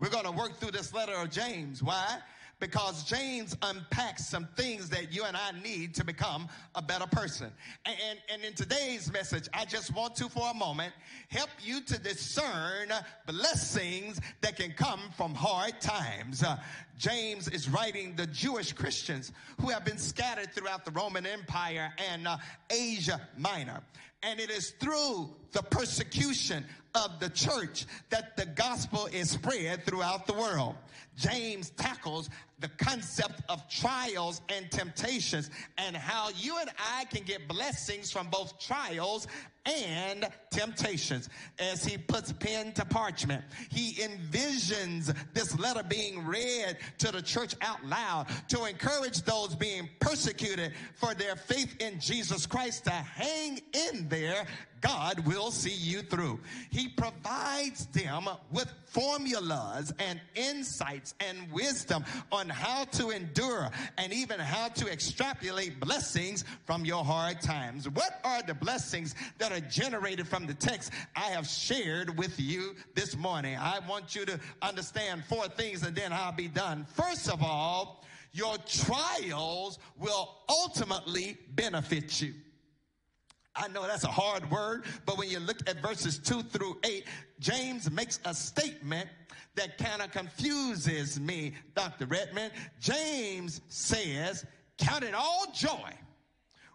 We're going to work through this letter of James. Why? Because James unpacks some things that you and I need to become a better person. And, and, and in today's message, I just want to, for a moment, help you to discern blessings that can come from hard times. Uh, James is writing the Jewish Christians who have been scattered throughout the Roman Empire and uh, Asia Minor. And it is through the persecution of the church that the gospel is spread throughout the world. James tackles the concept of trials and temptations and how you and I can get blessings from both trials and temptations. As he puts pen to parchment, he envisions this letter being read to the church out loud to encourage those being persecuted for their faith in Jesus Christ to hang in there God will see you through. He provides them with formulas and insights and wisdom on how to endure and even how to extrapolate blessings from your hard times. What are the blessings that are generated from the text I have shared with you this morning? I want you to understand four things and then I'll be done. First of all, your trials will ultimately benefit you. I know that's a hard word, but when you look at verses 2 through 8, James makes a statement that kind of confuses me, Dr. Redmond. James says, Count it all joy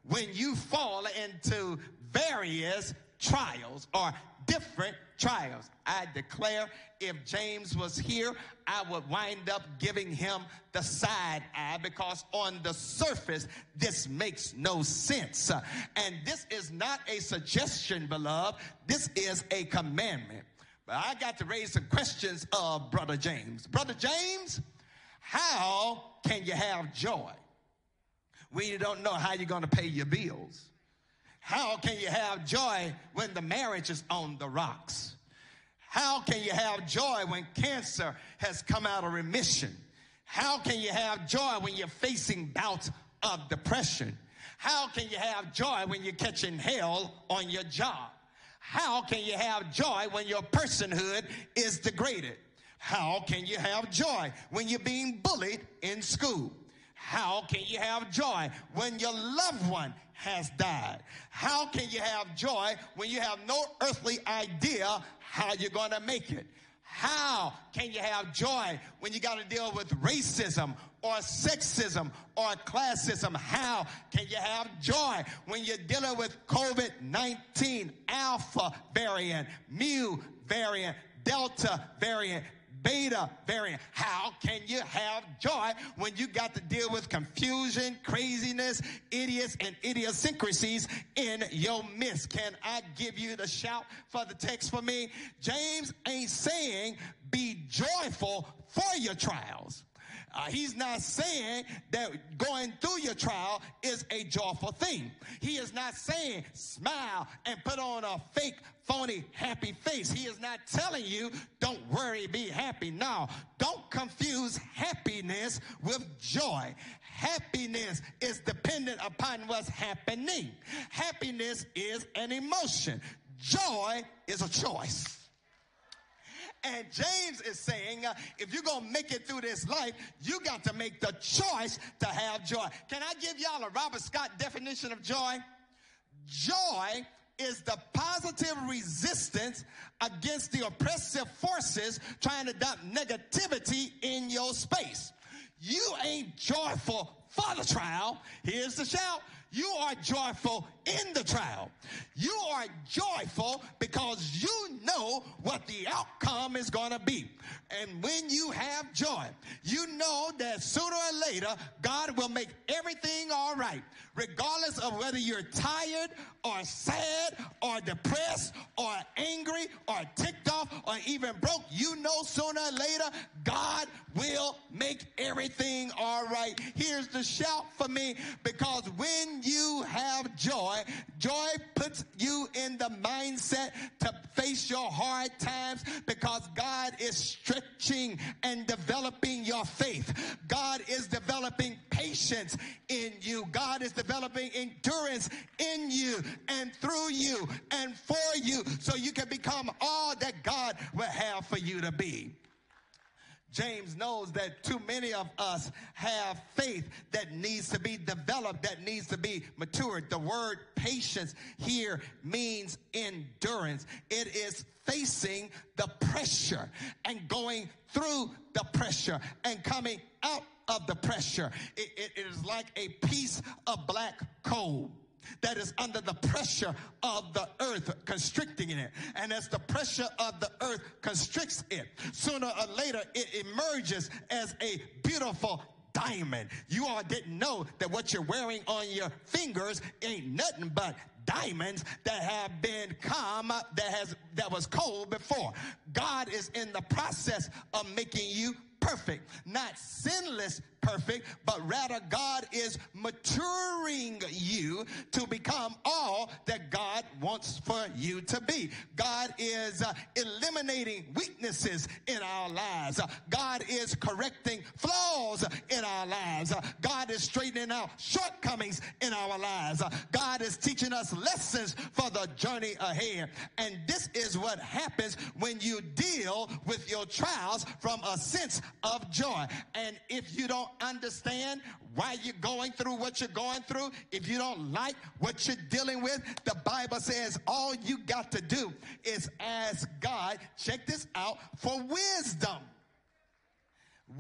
when you fall into various trials or different trials. I declare if James was here, I would wind up giving him the side eye because on the surface, this makes no sense. And this is not a suggestion, beloved. This is a commandment. But I got to raise some questions of Brother James. Brother James, how can you have joy when you don't know how you're going to pay your bills? How can you have joy when the marriage is on the rocks? How can you have joy when cancer has come out of remission? How can you have joy when you're facing bouts of depression? How can you have joy when you're catching hell on your job? How can you have joy when your personhood is degraded? How can you have joy when you're being bullied in school? How can you have joy when your loved one has died? How can you have joy when you have no earthly idea how you're going to make it? How can you have joy when you got to deal with racism or sexism or classism? How can you have joy when you're dealing with COVID 19, Alpha variant, Mu variant, Delta variant? Beta variant. How can you have joy when you got to deal with confusion, craziness, idiots, and idiosyncrasies in your midst? Can I give you the shout for the text for me? James ain't saying be joyful for your trials. Uh, he's not saying that going through your trial is a joyful thing. He is not saying smile and put on a fake, phony, happy face. He is not telling you don't worry, be happy. No, don't confuse happiness with joy. Happiness is dependent upon what's happening. Happiness is an emotion. Joy is a choice. And James is saying, uh, if you're going to make it through this life, you got to make the choice to have joy. Can I give y'all a Robert Scott definition of joy? Joy is the positive resistance against the oppressive forces trying to dump negativity in your space. You ain't joyful for the trial. Here's the shout. You are joyful in the trial. You are joyful because you know what the outcome is going to be. And when you have joy, you know that sooner or later, God will make everything all right, regardless of whether you're tired or sad or depressed or angry or ticked off or even broke. You know sooner or later, God will make everything all right. Here's the shout for me because when you have joy, joy puts you in the mindset to face your hard times because God is stretching and developing your faith. God is developing patience in you. God is developing endurance in you and through you and for you so you can become all that God will have for you to be. James knows that too many of us have faith that needs to be developed, that needs to be matured. The word patience here means endurance. It is facing the pressure and going through the pressure and coming out of the pressure. It, it- it is like a piece of black coal that is under the pressure of the earth constricting it. And as the pressure of the earth constricts it, sooner or later it emerges as a beautiful diamond. You all didn't know that what you're wearing on your fingers ain't nothing but diamonds that have been calm that has that was cold before. God is in the process of making you perfect, not sinless perfect, but rather God is maturing you to become all that God wants for you to be. God is uh, eliminating weaknesses in our lives. God is correcting flaws in our lives. God is straightening out shortcomings in our lives. God is teaching us lessons for the journey ahead. And this is what happens when you deal with your trials from a sense of joy. And if you don't understand why you're going through what you're going through, if you don't like what you're dealing with, the Bible says all you got to do is ask God, check this out, for wisdom.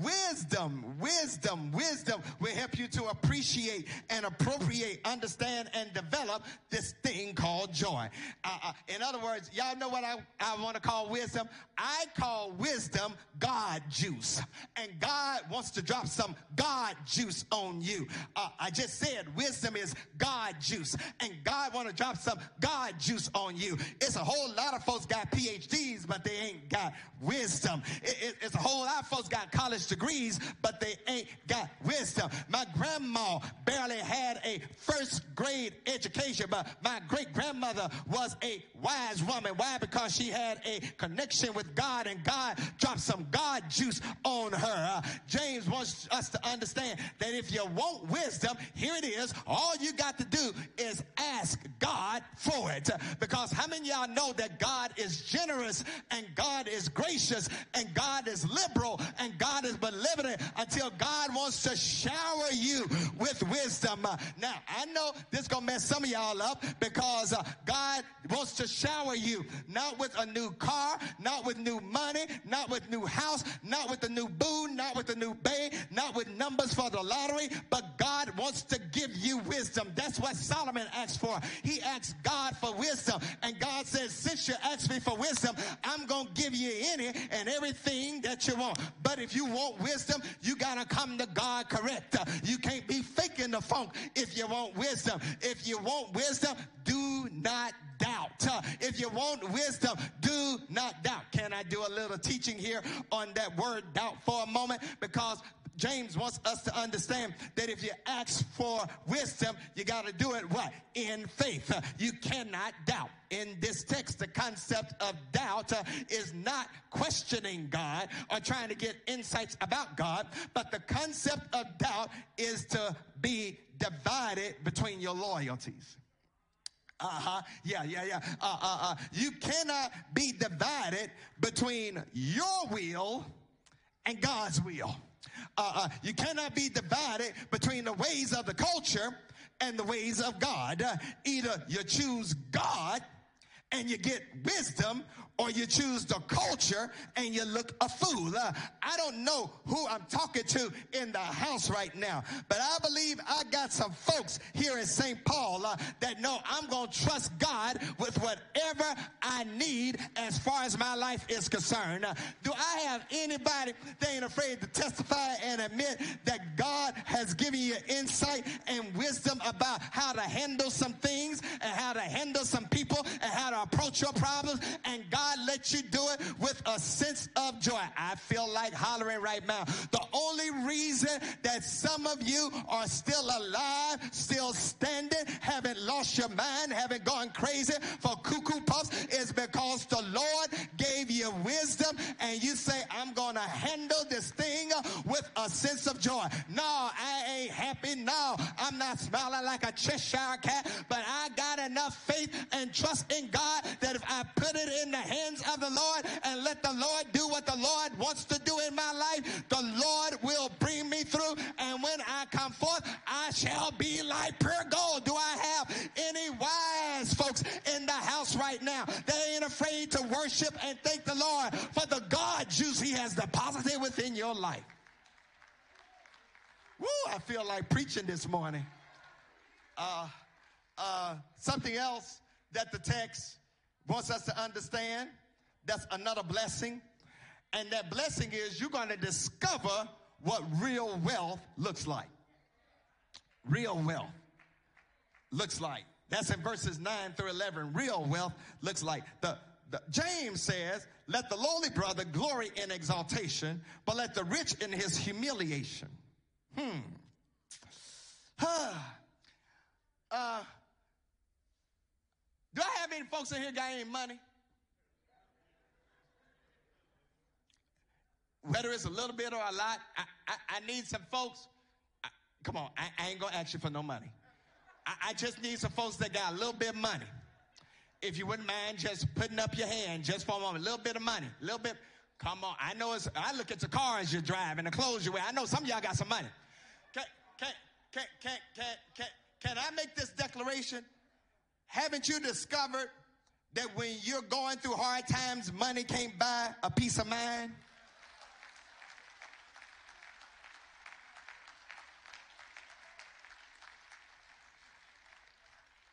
Wisdom, wisdom, wisdom will help you to appreciate and appropriate, understand, and develop this thing called joy. Uh, uh, in other words, y'all know what I, I want to call wisdom? I call wisdom God juice. And God wants to drop some God juice on you. Uh, I just said wisdom is God juice. And God want to drop some God juice on you. It's a whole lot of folks got PhDs, but they ain't got wisdom. It- it- it's a whole lot of folks got college degrees, but they ain't got wisdom. My grandma barely had a first grade education, but my great grandmother was a wise woman. Why? Because she had a connection with God and God dropped some God juice on her. Uh, James wants us to understand that if you want wisdom, here it is. All you got to do is ask God for it. Because how many y'all know that God is generous and God is gracious and God is liberal and God is benevolent until God wants to shower you with wisdom. Uh, Now, I know this gonna mess some of y'all up because uh, God wants to shower you not with a new car, not with new money, not with new house, not with the new boo, not with the new bay, not with numbers for the lottery, but God wants to give you wisdom. That's what Solomon asked for. He asked God for wisdom, and God says, Since you asked me for wisdom, I'm gonna give you any and everything that you want. But if you want wisdom, you gotta come to God correct. You can't be faking the funk if you want wisdom. If you want wisdom, do not doubt. If you want wisdom, do not doubt. Can I do a little teaching here on that word doubt for a moment? Because James wants us to understand that if you ask for wisdom, you got to do it what? In faith. You cannot doubt. In this text, the concept of doubt uh, is not questioning God or trying to get insights about God, but the concept of doubt is to be divided between your loyalties. Uh huh. Yeah, yeah, yeah. Uh, uh, uh. You cannot be divided between your will and God's will. Uh, uh, you cannot be divided between the ways of the culture and the ways of God. Uh, either you choose God and you get wisdom, or you choose the culture and you look a fool. Uh, I don't know who I'm talking to in the house right now, but I believe I got some folks here in St. Paul uh, that know I'm going to trust God with whatever I need as far as my life is concerned. Uh, do I have anybody that ain't afraid to testify and admit that God has given you insight and wisdom about how to handle some things and how to handle some people and how to approach your problems and God let you do it with a sense of joy. I feel like hollering right now. The only reason that some of you are still alive, still standing, haven't lost your mind, haven't gone crazy for cuckoo puffs is because the Lord gave you wisdom and you say, I'm going to handle this thing with a sense of joy. No, I ain't happy. No, I'm not smiling like a Cheshire cat, but I got enough faith and trust in God that if I put it in the hands of the Lord and let the Lord do what the Lord wants to do in my life, the Lord will bring me through. And when I come forth, I shall be like pure gold. Do I have any wise folks in the house right now They ain't afraid to worship and thank the Lord for the God juice he has deposited within your life? Woo, I feel like preaching this morning. Uh, uh, something else that the text wants us to understand that's another blessing. And that blessing is you're going to discover what real wealth looks like. Real wealth looks like. That's in verses 9 through 11. Real wealth looks like. The, the James says, let the lowly brother glory in exaltation, but let the rich in his humiliation. Hmm. uh, do I have any folks in here got any money? Whether it's a little bit or a lot, I, I, I need some folks. I, come on, I, I ain't gonna ask you for no money. I, just need some folks that got a little bit of money. If you wouldn't mind just putting up your hand just for a moment, a little bit of money, a little bit. Come on, I know it's. I look at the cars you drive and the clothes you wear. I know some y'all got some money. Can can can can can can, can I make this declaration? Haven't you discovered that when you're going through hard times, money can't buy a peace of mind?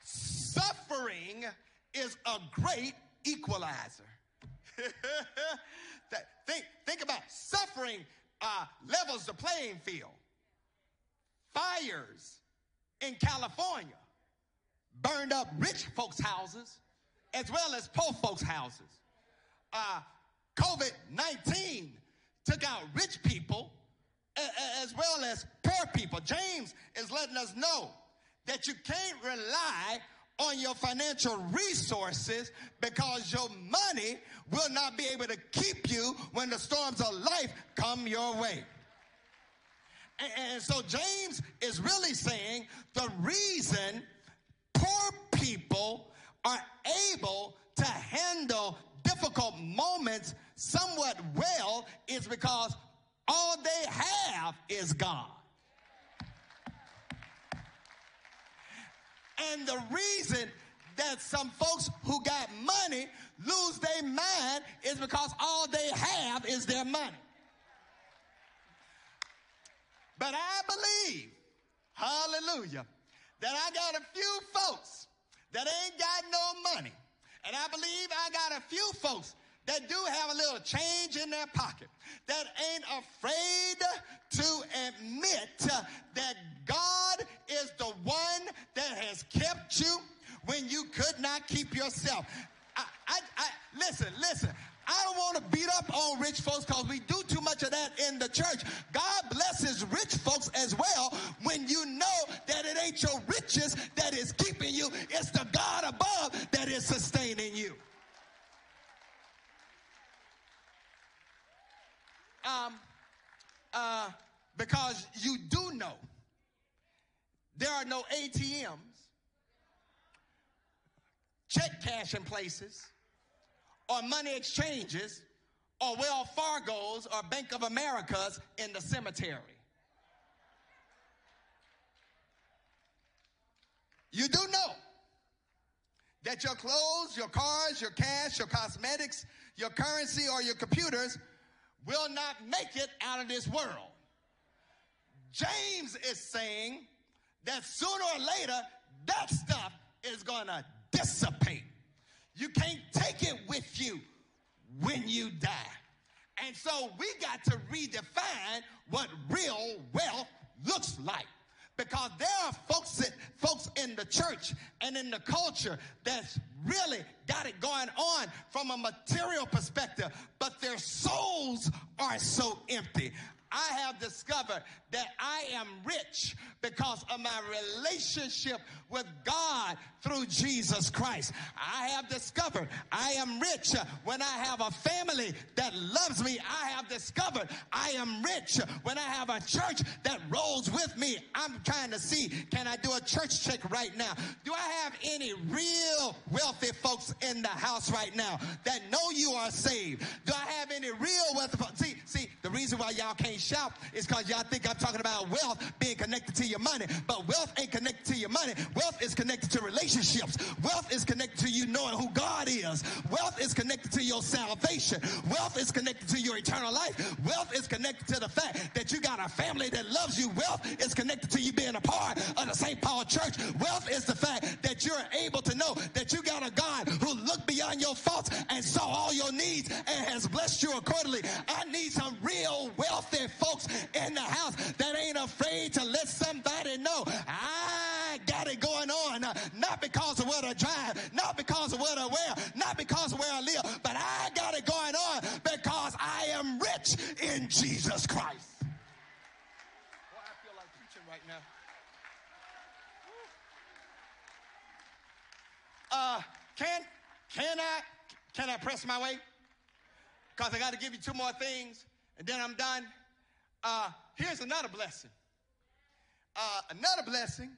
Suffering is a great equalizer. Think, think about it. suffering uh, levels the playing field. Fires in California burned up rich folks' houses as well as poor folks' houses. Uh, COVID 19 took out rich people as well as poor people. James is letting us know that you can't rely on your financial resources because your money will not be able to keep you when the storms of life come your way. And so James is really saying the reason poor people are able to handle difficult moments somewhat well is because all they have is God. And the reason that some folks who got money lose their mind is because all they have is their money. But I believe, hallelujah, that I got a few folks that ain't got no money. And I believe I got a few folks that do have a little change in their pocket, that ain't afraid to admit that God is the one that has kept you when you could not keep yourself. I, I, I listen, listen. I don't want to beat up on rich folks because we do too much of that in the church. God blesses rich folks as well when you know that it ain't your riches that is keeping you, it's the God above that is sustaining you. Um, uh, because you do know there are no ATMs, check cashing places, or money exchanges, or Wells Fargo's or Bank of America's in the cemetery. You do know that your clothes, your cars, your cash, your cosmetics, your currency, or your computers will not make it out of this world. James is saying that sooner or later, that stuff is going to dissipate. You can't take it with you when you die. And so we got to redefine what real wealth looks like. Because there are folks that, folks in the church and in the culture that's really got it going on from a material perspective, but their souls are so empty. I have discovered that I am rich because of my relationship with God through Jesus Christ. I have discovered I am rich when I have a family that loves me. I have discovered I am rich when I have a church that rolls with me. I'm trying to see can I do a church check right now? Do I have any real wealthy folks in the house right now that know you are saved? Do I have any real wealthy folks? See, see, the reason why y'all can't shout is because y'all think I'm talking about wealth being connected to your money. But wealth ain't connected to your money. Wealth is connected to relationships. Wealth is connected to you knowing who God is. Wealth is connected to your salvation. Wealth is connected to your eternal life. Wealth is connected to the fact that you got a family that loves you. Wealth is connected to you being a part of the St. Paul Church. Wealth is the fact that you're able to know that you got a God who looked beyond your faults and saw all your needs and has blessed you accordingly. I need some real wealthy folks in the house that ain't afraid to let somebody know I got it going on, uh, not because of what I drive, not because of what I wear, not because of where I live, but I got it going on because I am rich in Jesus Christ. Boy, I feel like preaching right now. Uh, can can I can I press my way? Because I got to give you two more things, and then I'm done. Uh, here's another blessing. Uh, another blessing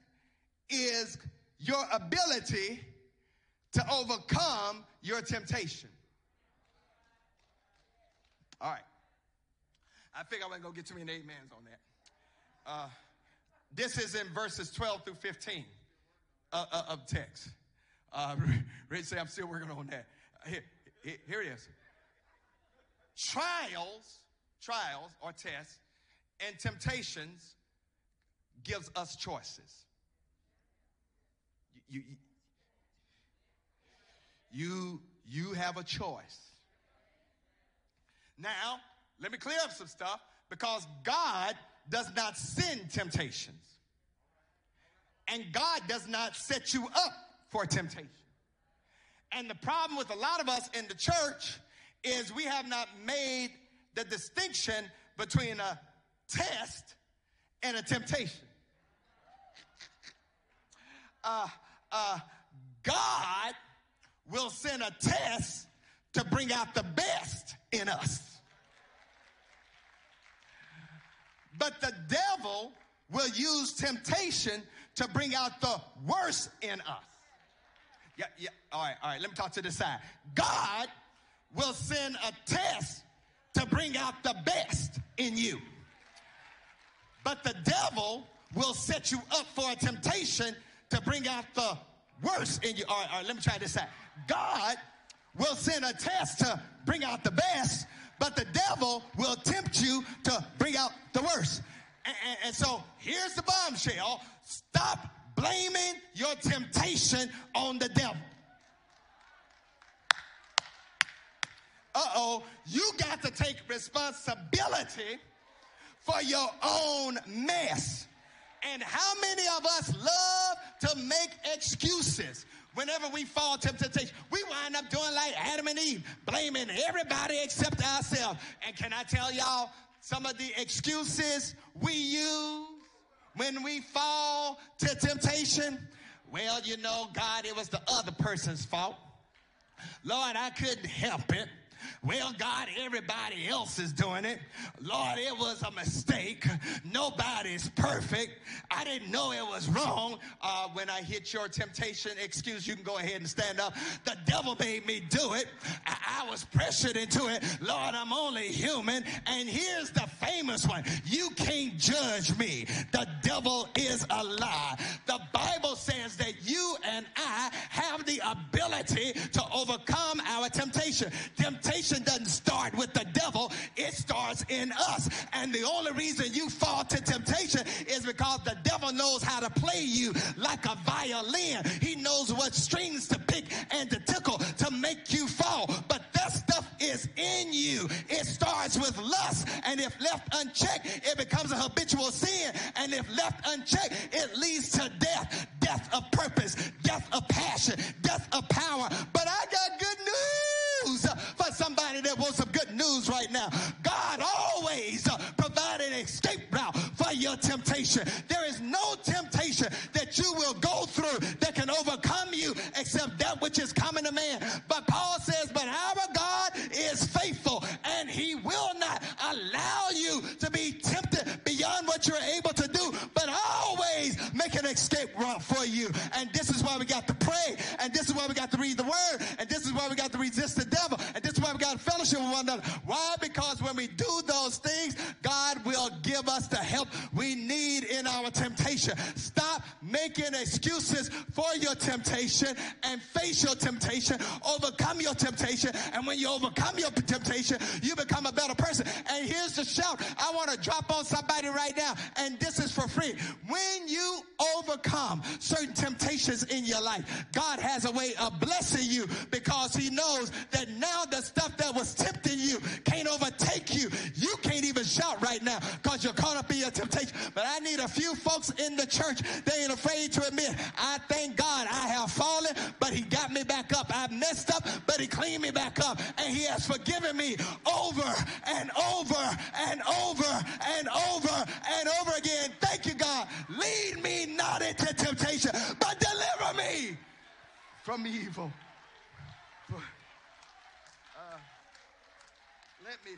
is your ability to overcome your temptation. All right. I think I wasn't going to get too many amens on that. Uh, this is in verses 12 through 15 uh, uh, of text. Uh, Rich say, I'm still working on that. Here, here, here it is. Trials, trials or tests, and temptations gives us choices. You, you, you, have a choice. Now, let me clear up some stuff because God does not send temptations. And God does not set you up for temptation. And the problem with a lot of us in the church is we have not made the distinction between a test and a temptation. Uh, uh, God will send a test to bring out the best in us. But the devil will use temptation to bring out the worst in us. Yeah, yeah. All right, all right. Let me talk to the side. God will send a test to bring out the best in you. But the devil will set you up for a temptation to bring out the worst in you. All right, all right, let me try this out. God will send a test to bring out the best, but the devil will tempt you to bring out the worst. And, and- and so here's the bombshell stop blaming your temptation on the devil. Uh oh, you got to take responsibility for your own mess. And how many of us love to make excuses whenever we fall to temptation? We wind up doing like Adam and Eve, blaming everybody except ourselves. And can I tell y'all some of the excuses we use when we fall to temptation? Well, you know, God, it was the other person's fault. Lord, I couldn't help it. Well, God, everybody else is doing it. Lord, it was a mistake. Nobody's perfect. I didn't know it was wrong. Uh, when I hit your temptation excuse, you can go ahead and stand up. The devil made me do it. I, I was pressured into it. Lord, I'm only human. And here's the famous one you can't judge me. The devil is a lie. The Bible says that you and I have the ability to overcome our temptation. Temptation doesn't start with the devil, it starts in us. And the only reason you fall to temptation is because the devil knows how to play you like a violin. He knows what strings to pick and to tickle to make you fall. But that stuff is in you. It starts with lust, and if left unchecked, it becomes a habitual sin. And if left unchecked, it leads to death death of purpose, death of passion, death of power. But I got good news for somebody that wants some good news right now. God always uh, provided an escape route for your temptation. There is no temptation that you will go through making excuses for your temptation and face your temptation, overcome your temptation, and when you overcome your temptation, you become a better person. And here's the shout I want to drop on somebody right now, and this is for free. When you overcome certain temptations in your life, God has a way of blessing you because He knows that now the stuff that shout right now because you're up in your temptation. But I need a few folks in the church, they ain't afraid to admit, I thank God I have fallen, but He got me back up. I messed up, but He cleaned me back up. And He has forgiven me over and over and over and over and over again. Thank you, God. Lead me not into temptation, but deliver me from evil. Uh, let me,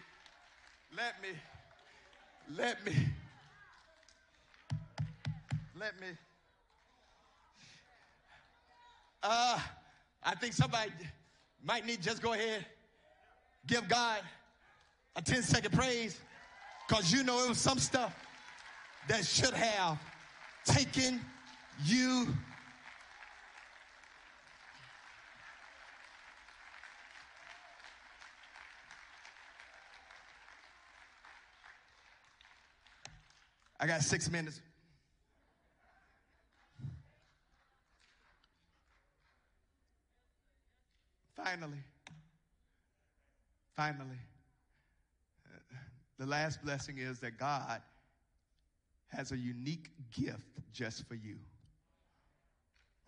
let me, let me, let me. Uh, I think somebody might need just go ahead, give God a 10 second praise, because you know it was some stuff that should have taken you. I got six minutes. Finally, finally, the last blessing is that God has a unique gift just for you.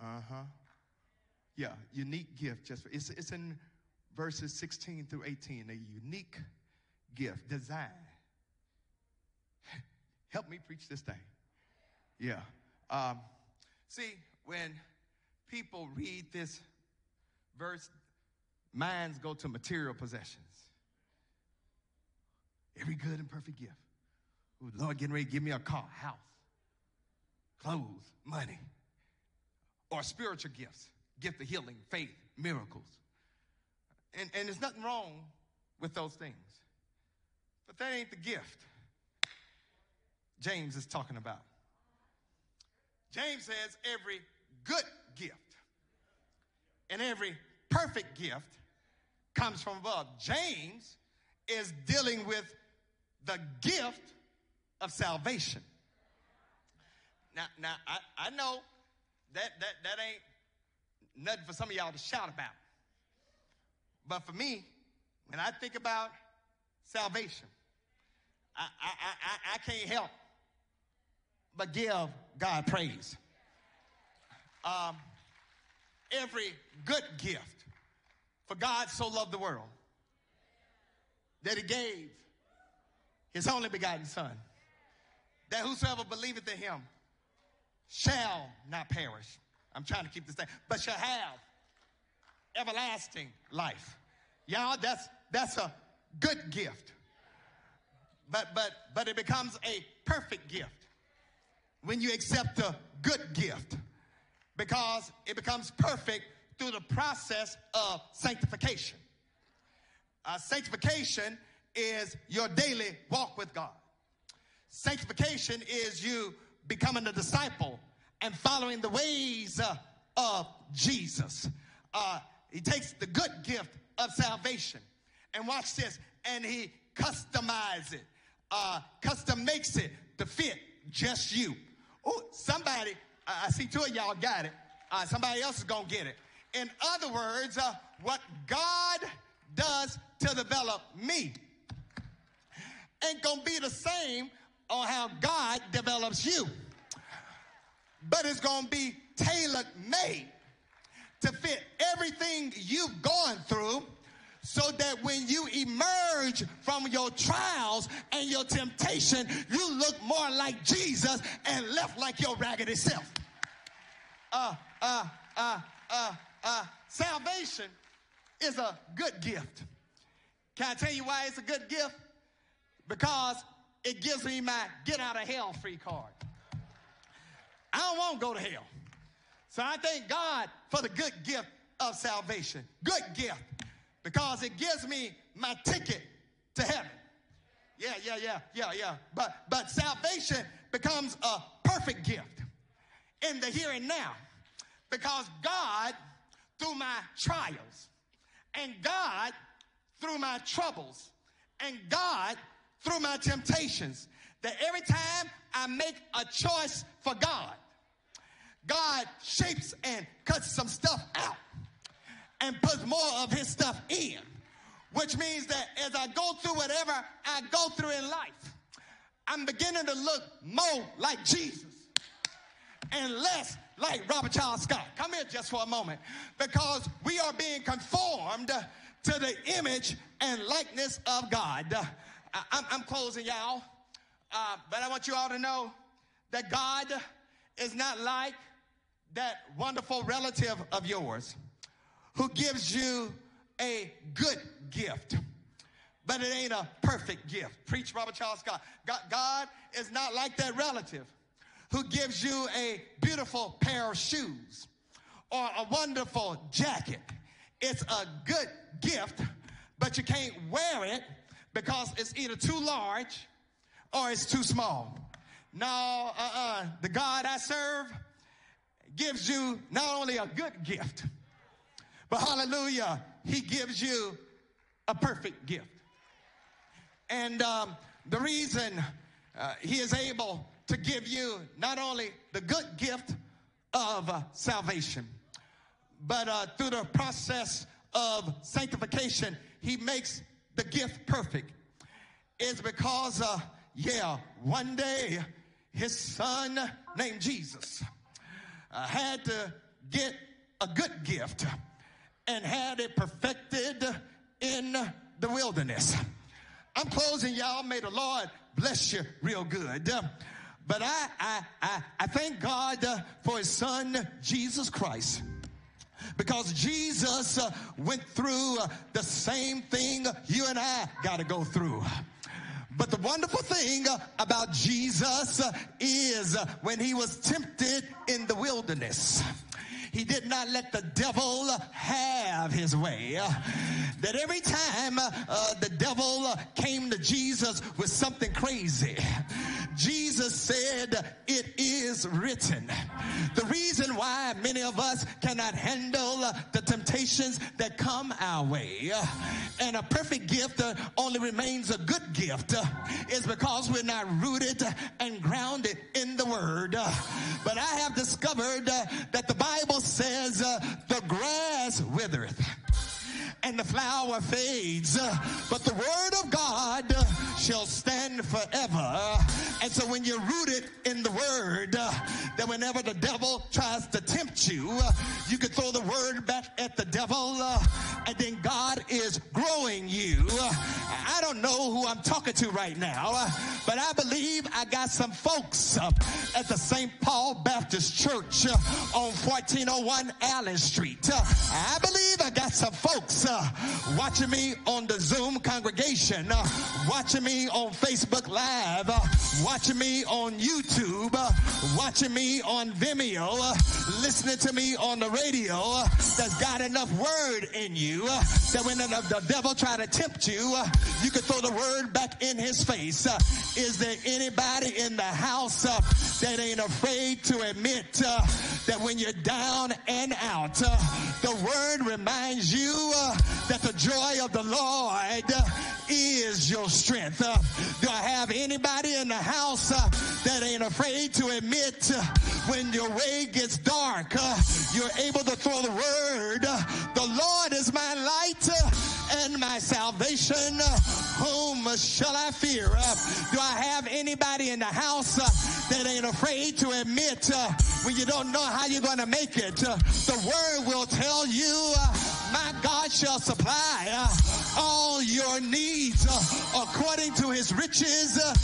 Uh huh. Yeah, unique gift just for it's it's in verses 16 through 18. A unique gift, design. Help me preach this thing. Yeah. Um, see, when people read this verse, minds go to material possessions. Every good and perfect gift. Ooh, Lord, getting ready to give me a car, house, clothes, money, or spiritual gifts gift of healing, faith, miracles. And, and there's nothing wrong with those things. But that ain't the gift James is talking about. James says every good gift and every perfect gift comes from above. James is dealing with the gift of salvation. Now, now I, I know that, that, that ain't nothing for some of y'all to shout about. But for me, when I think about salvation, I, I, I, I can't help but give God praise. Um, every good gift, for God so loved the world that he gave his only begotten Son, that whosoever believeth in him shall not perish. I'm trying to keep this thing, but shall have everlasting life. Y'all, that's that's a good gift. But but but it becomes a perfect gift when you accept a good gift because it becomes perfect through the process of sanctification. Uh, sanctification is your daily walk with God. Sanctification is you becoming a disciple and following the ways uh, of Jesus. Uh, he takes the good gift of salvation and watch this, and he customizes it, uh, custom makes it to fit just you. Oh, somebody, I see two of y'all got it. Uh, somebody else is gonna get it. In other words, uh, what God does to develop me ain't gonna be the same on how God develops you. But it's gonna be tailored made to fit everything you've gone through so that when you emerge from your trials and your temptation, you look more like Jesus and left like your raggedy self. Uh, uh, uh, uh, uh, salvation is a good gift. Can I tell you why it's a good gift? Because it gives me my get out of hell free card. I don't want to go to hell. So I thank God for the good gift of salvation. Good gift. Because it gives me my ticket to heaven. Yeah, yeah, yeah, yeah, yeah. But but salvation becomes a perfect gift in the here and now. Because God, through my trials, and God, through my troubles, and God, through my temptations, that every time I make a choice for God, God shapes and cuts some stuff out and puts more of his stuff in. Which means that as I go through whatever I go through in life, I'm beginning to look more like Jesus and less like Robert Charles Scott. Come here just for a moment because we are being conformed to the image and likeness of God. I, am I'm closing, y'all, uh, but I want you all to know that God is not like that wonderful relative of yours who gives you a good gift, but it ain't a perfect gift. Preach Robert Charles Scott. God, God is not like that relative who gives you a beautiful pair of shoes or a wonderful jacket. It's a good gift, but you can't wear it because it's either too large or it's too small. No, uh-uh. The God I serve gives you not only a good gift, but hallelujah, he gives you a perfect gift. And um, the reason uh, he is able to give you not only the good gift of uh, salvation, but uh, through the process of sanctification, he makes the gift perfect. Is because, uh, yeah, one day his son named Jesus uh, had to get a good gift and had it perfected in the wilderness. I'm closing, y'all. May the Lord bless you real good. But I, I, I, I thank God for his son, Jesus Christ. Because Jesus uh, went through uh, the same thing you and I got to go through. But the wonderful thing uh, about Jesus is when he was tempted in the wilderness he did not let the devil have his way. That every time uh, the devil came to Jesus with something crazy, Jesus said, It is written. The reason why many of us cannot handle the temptations that come our way and a perfect gift only remains a good gift is because we're not rooted and grounded in the word. But I have discovered that the Bible says uh, the grass withereth and the flower fades, but the word of God shall stand forever. And so when you're rooted in the word, that whenever the devil tries to tempt you, you can throw the word back at the devil, and then God is growing you. I don't know who I'm talking to right now, but I believe I got some folks at the St. Paul Baptist Church on 1401 Allen Street. I believe I got some folks uh, watching me on the Zoom congregation, uh, watching me on Facebook Live, uh, watching me on YouTube, uh, watching me on Vimeo, uh, listening to me on the radio. Uh, that's got enough word in you that when the, the devil try to tempt you, you can throw the word back in his face. is there anybody in the house that ain't afraid to admit that when you're down and out, the word reminds you uh, that the joy of the Lord is your strength. Uh, do I have anybody in the house uh, that ain't afraid to admit uh, when your way gets dark, uh, you're able to throw the word, uh, the Lord is my light uh, and my salvation. Whom shall I fear? do I have anybody in the house that ain't afraid to admit when you don't know how you're going to make it? the word will tell you my God shall supply uh, all your needs uh, according to his riches uh,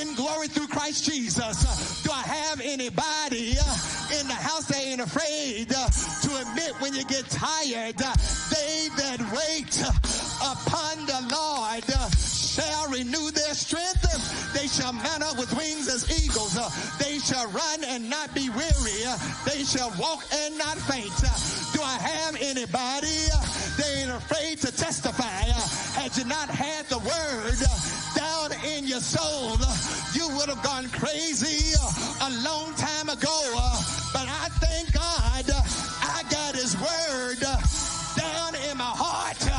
in glory through Christ Jesus. Do I have anybody uh, in the house that ain't afraid uh, to admit when you get tired? Uh, they that wait upon the Lord shall renew their strength. They shall mount up with wings as eagles. They shall run and not be weary. They shall walk and not faint. Do I have anybody? They ain't afraid to testify. Had you not had the word down in your soul, you would have gone crazy a long time ago. But I thank God I got his word down in my heart.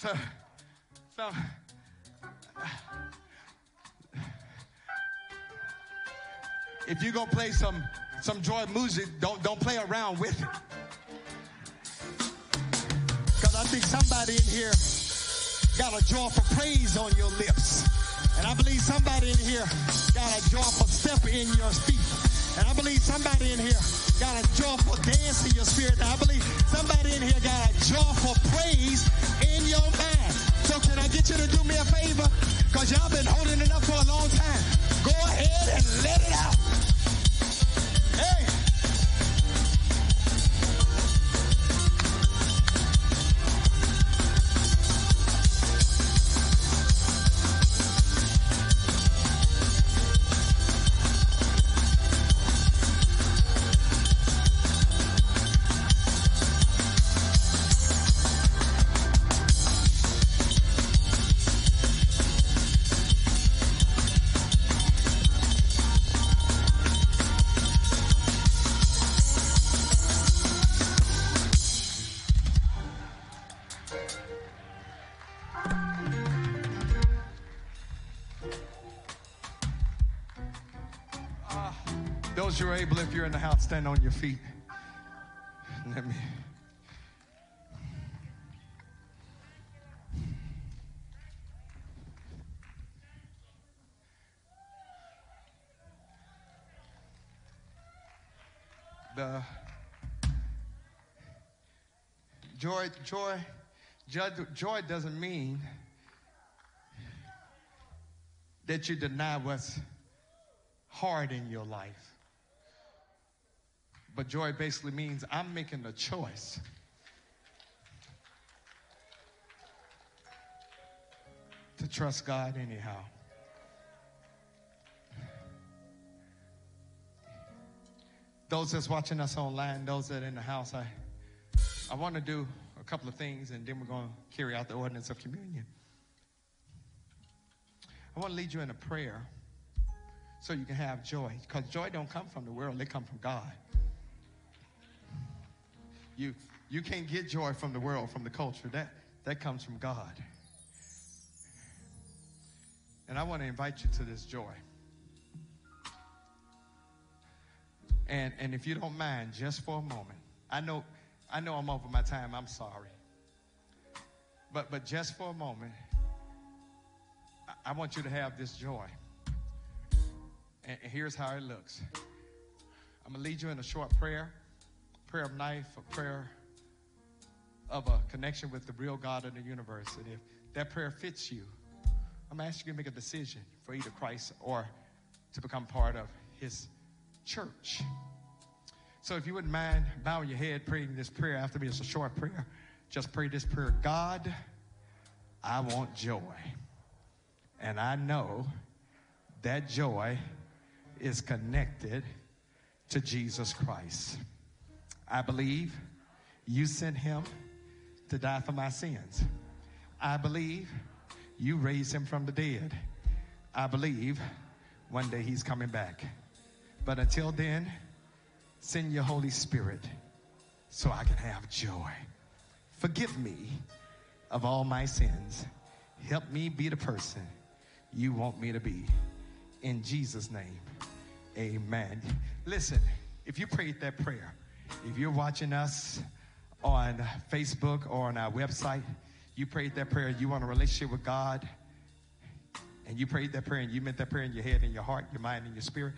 So, so, if you're gonna play some some joy music, don't don't play around with it. Because I think somebody in here got a joyful praise on your lips. And I believe somebody in here got a joyful step in your feet. And I believe somebody in here got a joyful dance in your spirit. And I believe somebody in here got a joyful praise. You to do me a favor? Because y'all been holding it up for a long time. Go ahead and let it out. Joy, joy, doesn't mean that you deny what's hard in your life. But joy basically means I'm making a choice. To trust God anyhow. Those that's watching us online, those that are in the house, I, I want to do a couple of things and then we're going to carry out the ordinance of communion. I want to lead you in a prayer so you can have joy because joy don't come from the world, it come from God. You, you can't get joy from the world, from the culture. That, that comes from God. And I want to invite you to this joy. And, and if you don't mind, just for a moment, I know, I know I'm over my time. I'm sorry. But, but just for a moment, I, want you to have this joy. And, and here's how it looks. I'm going to lead you in a short prayer prayer of life, a prayer of a connection with the real God of the universe. And if that prayer fits you, I'm asking you to make a decision for either Christ or to become part of his church. So if you wouldn't mind bowing your head, praying this prayer after me, it's a short prayer. Just pray this prayer God, I want joy. And I know that joy is connected to Jesus Christ. I believe you sent him to die for my sins. I believe you raised him from the dead. I believe one day he's coming back. But until then, send your Holy Spirit so I can have joy. Forgive me of all my sins. Help me be the person you want me to be. In Jesus' name, amen. Listen, if you prayed that prayer, if you're watching us on Facebook or on our website, you prayed that prayer, you want a relationship with God, and you prayed that prayer and you meant that prayer in your head and your heart, your mind, and your spirit.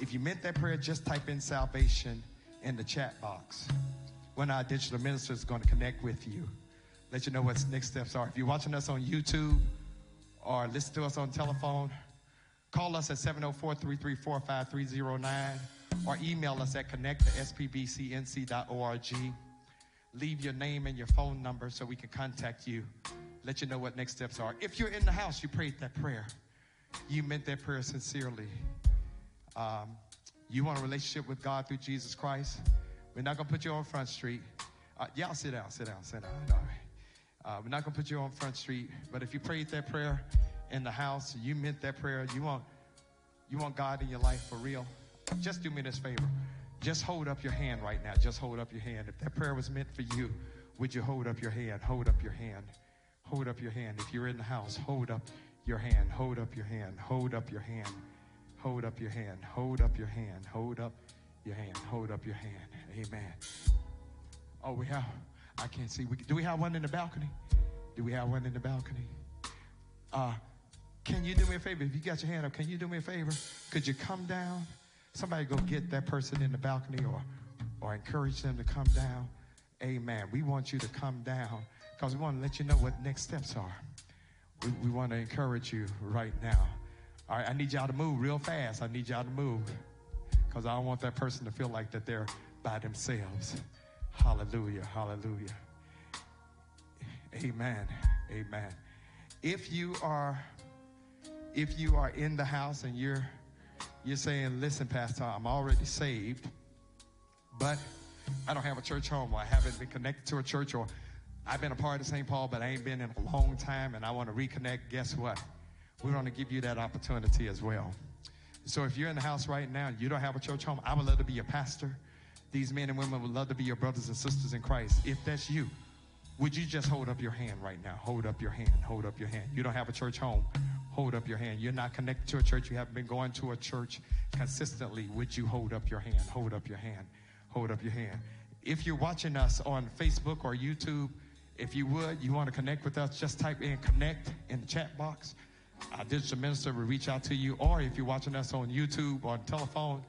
If you meant that prayer, just type in salvation in the chat box. One of our digital ministers is going to connect with you, let you know what next steps are. If you're watching us on YouTube or listen to us on telephone, call us at 704-334-5309 or email us at connect at spbcnc.org. Leave your name and your phone number so we can contact you, let you know what next steps are. If you're in the house, you prayed that prayer, you meant that prayer sincerely. Um, you want a relationship with God through Jesus Christ? We're not going to put you on Front Street. Uh, y'all sit down, sit down, sit down. Uh, we're not going to put you on Front Street, but if you prayed that prayer in the house, you meant that prayer, you want, you want God in your life for real, just do me this favor. Just hold up your hand right now. Just hold up your hand. If that prayer was meant for you, would you hold up your hand? Hold up your hand. Hold up your hand. If you're in the house, hold up your hand. Hold up your hand. Hold up your hand. Hold up your hand. Hold up your hand. Hold up your hand. Hold up your hand. Amen. Oh, we have. I can't see. We, do we have one in the balcony? Do we have one in the balcony? Uh, can you do me a favor? If you got your hand up, can you do me a favor? Could you come down? Somebody go get that person in the balcony or, or encourage them to come down. Amen. We want you to come down because we want to let you know what next steps are. We, we want to encourage you right now. All right, I need y'all to move real fast. I need y'all to move because I don't want that person to feel like that they're by themselves. Hallelujah, hallelujah. Amen, amen. If you are, if you are in the house and you're, you're saying, listen, Pastor, I'm already saved, but I don't have a church home or I haven't been connected to a church or I've been a part of St. Paul, but I ain't been in a long time and I want to reconnect. Guess what? We're going to give you that opportunity as well. So if you're in the house right now and you don't have a church home, I would love to be your pastor. These men and women would love to be your brothers and sisters in Christ. If that's you, would you just hold up your hand right now? Hold up your hand. Hold up your hand. You don't have a church home. Hold up your hand. You're not connected to a church. You haven't been going to a church consistently. Would you hold up your hand? Hold up your hand. Hold up your hand. If you're watching us on Facebook or YouTube, if you would, you want to connect with us, just type in connect in the chat box. Our digital minister will reach out to you. Or if you're watching us on YouTube or telephone,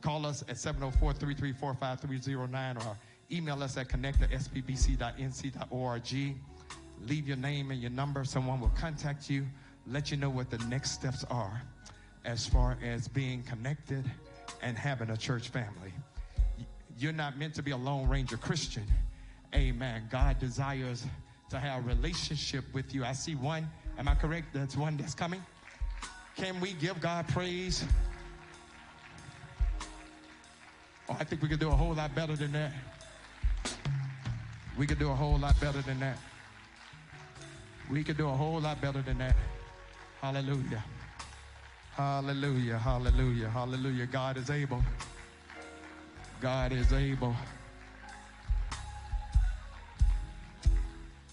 call us at 704-334-5309 or email us at connect at. Leave your name and your number. Someone will contact you, let you know what the next steps are as far as being connected and having a church family. You're not meant to be a Lone Ranger Christian. Amen. God desires to have a relationship with you. I see one. Am I correct? That's one that's coming. Can we give God praise? Oh, I think we could do a whole lot better than that. We could do a whole lot better than that. We could do a whole lot better than that. Hallelujah. Hallelujah. Hallelujah. Hallelujah. God is able. God is able.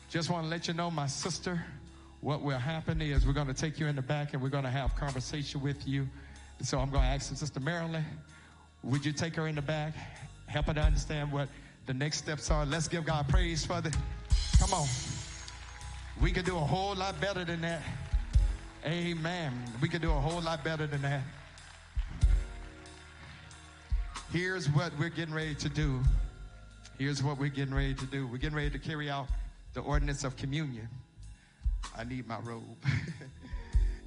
Just want to let you know, my sister, what will happen is we're going to take you in the back and we're going to have conversation with you. So I'm going to ask Sister Marilyn, would you take her in the back, help her to understand what the next steps are? Let's give God praise for the. Come on. We could do a whole lot better than that. Amen. We could do a whole lot better than that. Here's what we're getting ready to do. Here's what we're getting ready to do. We're getting ready to carry out the ordinance of communion. I need my robe.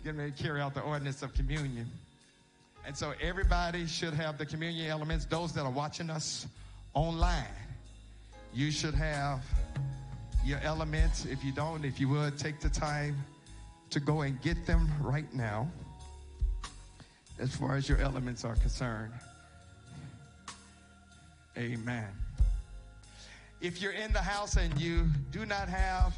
getting ready to carry out the ordinance of communion. And so everybody should have the communion elements. Those that are watching us online, you should have your elements. If you don't, if you would, take the time to go and get them right now as far as your elements are concerned. Amen. If you're in the house and you do not have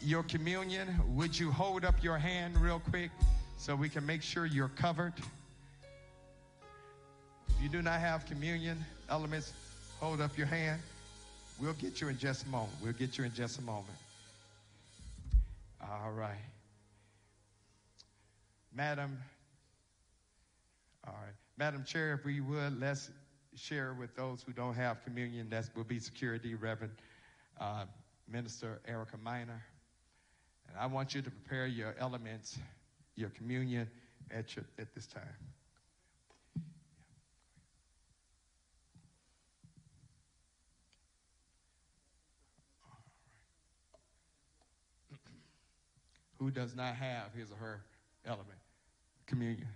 your communion, would you hold up your hand real quick so we can make sure you're covered? If you do not have communion elements, hold up your hand. We'll get you in just a moment. We'll get you in just a moment. All right. Madam, all right. Madam Chair, if we would, let's share with those who don't have communion. That will be security, Reverend uh, Minister Erica Miner. And I want you to prepare your elements, your communion at, your, at this time. Who does not have his or her element? Communion.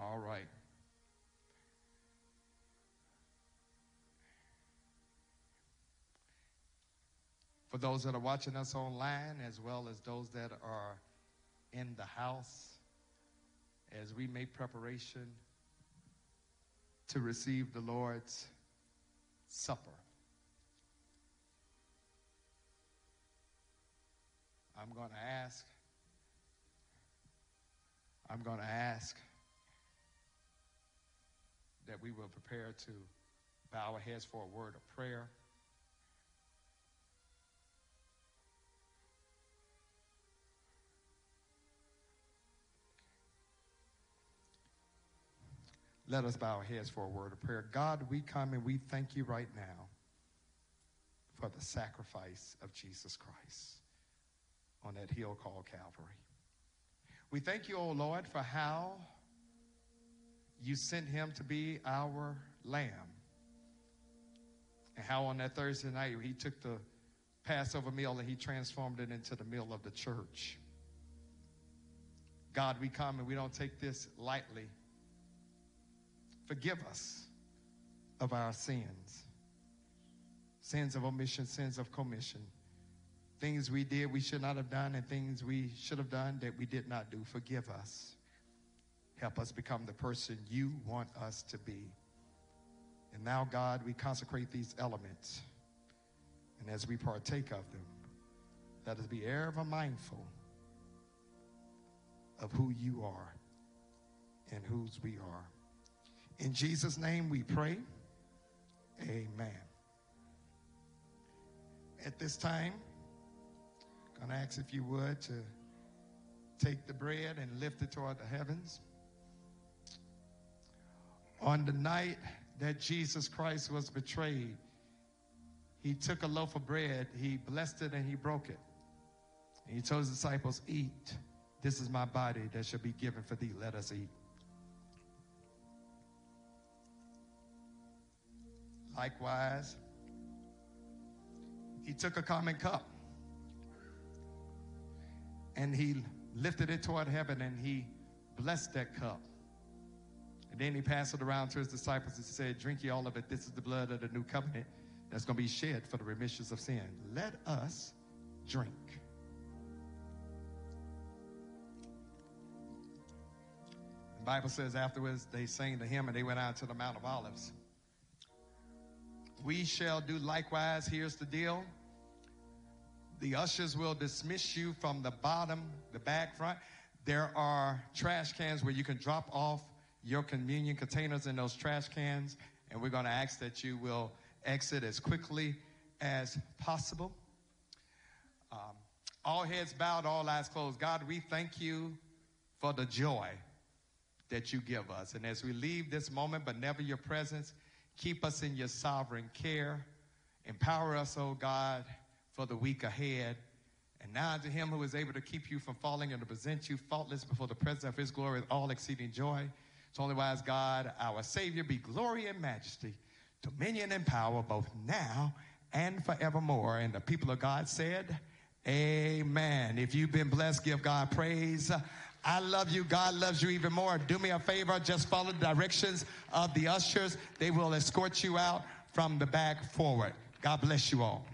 All right. For those that are watching us online, as well as those that are in the house, as we make preparation to receive the Lord's Supper. I'm going to ask, I'm going to ask that we will prepare to bow our heads for a word of prayer. Let us bow our heads for a word of prayer. God, we come and we thank you right now for the sacrifice of Jesus Christ on that hill called Calvary. We thank you, O Lord, for how you sent him to be our lamb. And how on that Thursday night he took the Passover meal and he transformed it into the meal of the church. God, we come and we don't take this lightly. Forgive us of our sins sins of omission, sins of commission, things we did we should not have done, and things we should have done that we did not do. Forgive us. Help us become the person you want us to be. And now, God, we consecrate these elements. And as we partake of them, let us be ever mindful of who you are and whose we are. In Jesus' name we pray. Amen. At this time, I'm going to ask if you would to take the bread and lift it toward the heavens. On the night that Jesus Christ was betrayed, he took a loaf of bread, he blessed it, and he broke it. And he told his disciples, Eat. This is my body that shall be given for thee. Let us eat. Likewise, he took a common cup and he lifted it toward heaven and he blessed that cup. And then he passed it around to his disciples and said, Drink ye all of it. This is the blood of the new covenant that's going to be shed for the remissions of sin. Let us drink. The Bible says afterwards they sang the hymn and they went out to the Mount of Olives. We shall do likewise. Here's the deal. The ushers will dismiss you from the bottom, the back, front. There are trash cans where you can drop off your communion containers in those trash cans, and we're going to ask that you will exit as quickly as possible. Um, all heads bowed, all eyes closed. God, we thank you for the joy that you give us. And as we leave this moment, but never your presence, keep us in your sovereign care. Empower us, oh God, for the week ahead. And now to him who is able to keep you from falling and to present you faultless before the presence of his glory with all exceeding joy. To only wise God, our Savior, be glory and majesty, dominion and power, both now and forevermore. And the people of God said, Amen. If you've been blessed, give God praise. I love you. God loves you even more. Do me a favor. Just follow the directions of the ushers. They will escort you out from the back forward. God bless you all.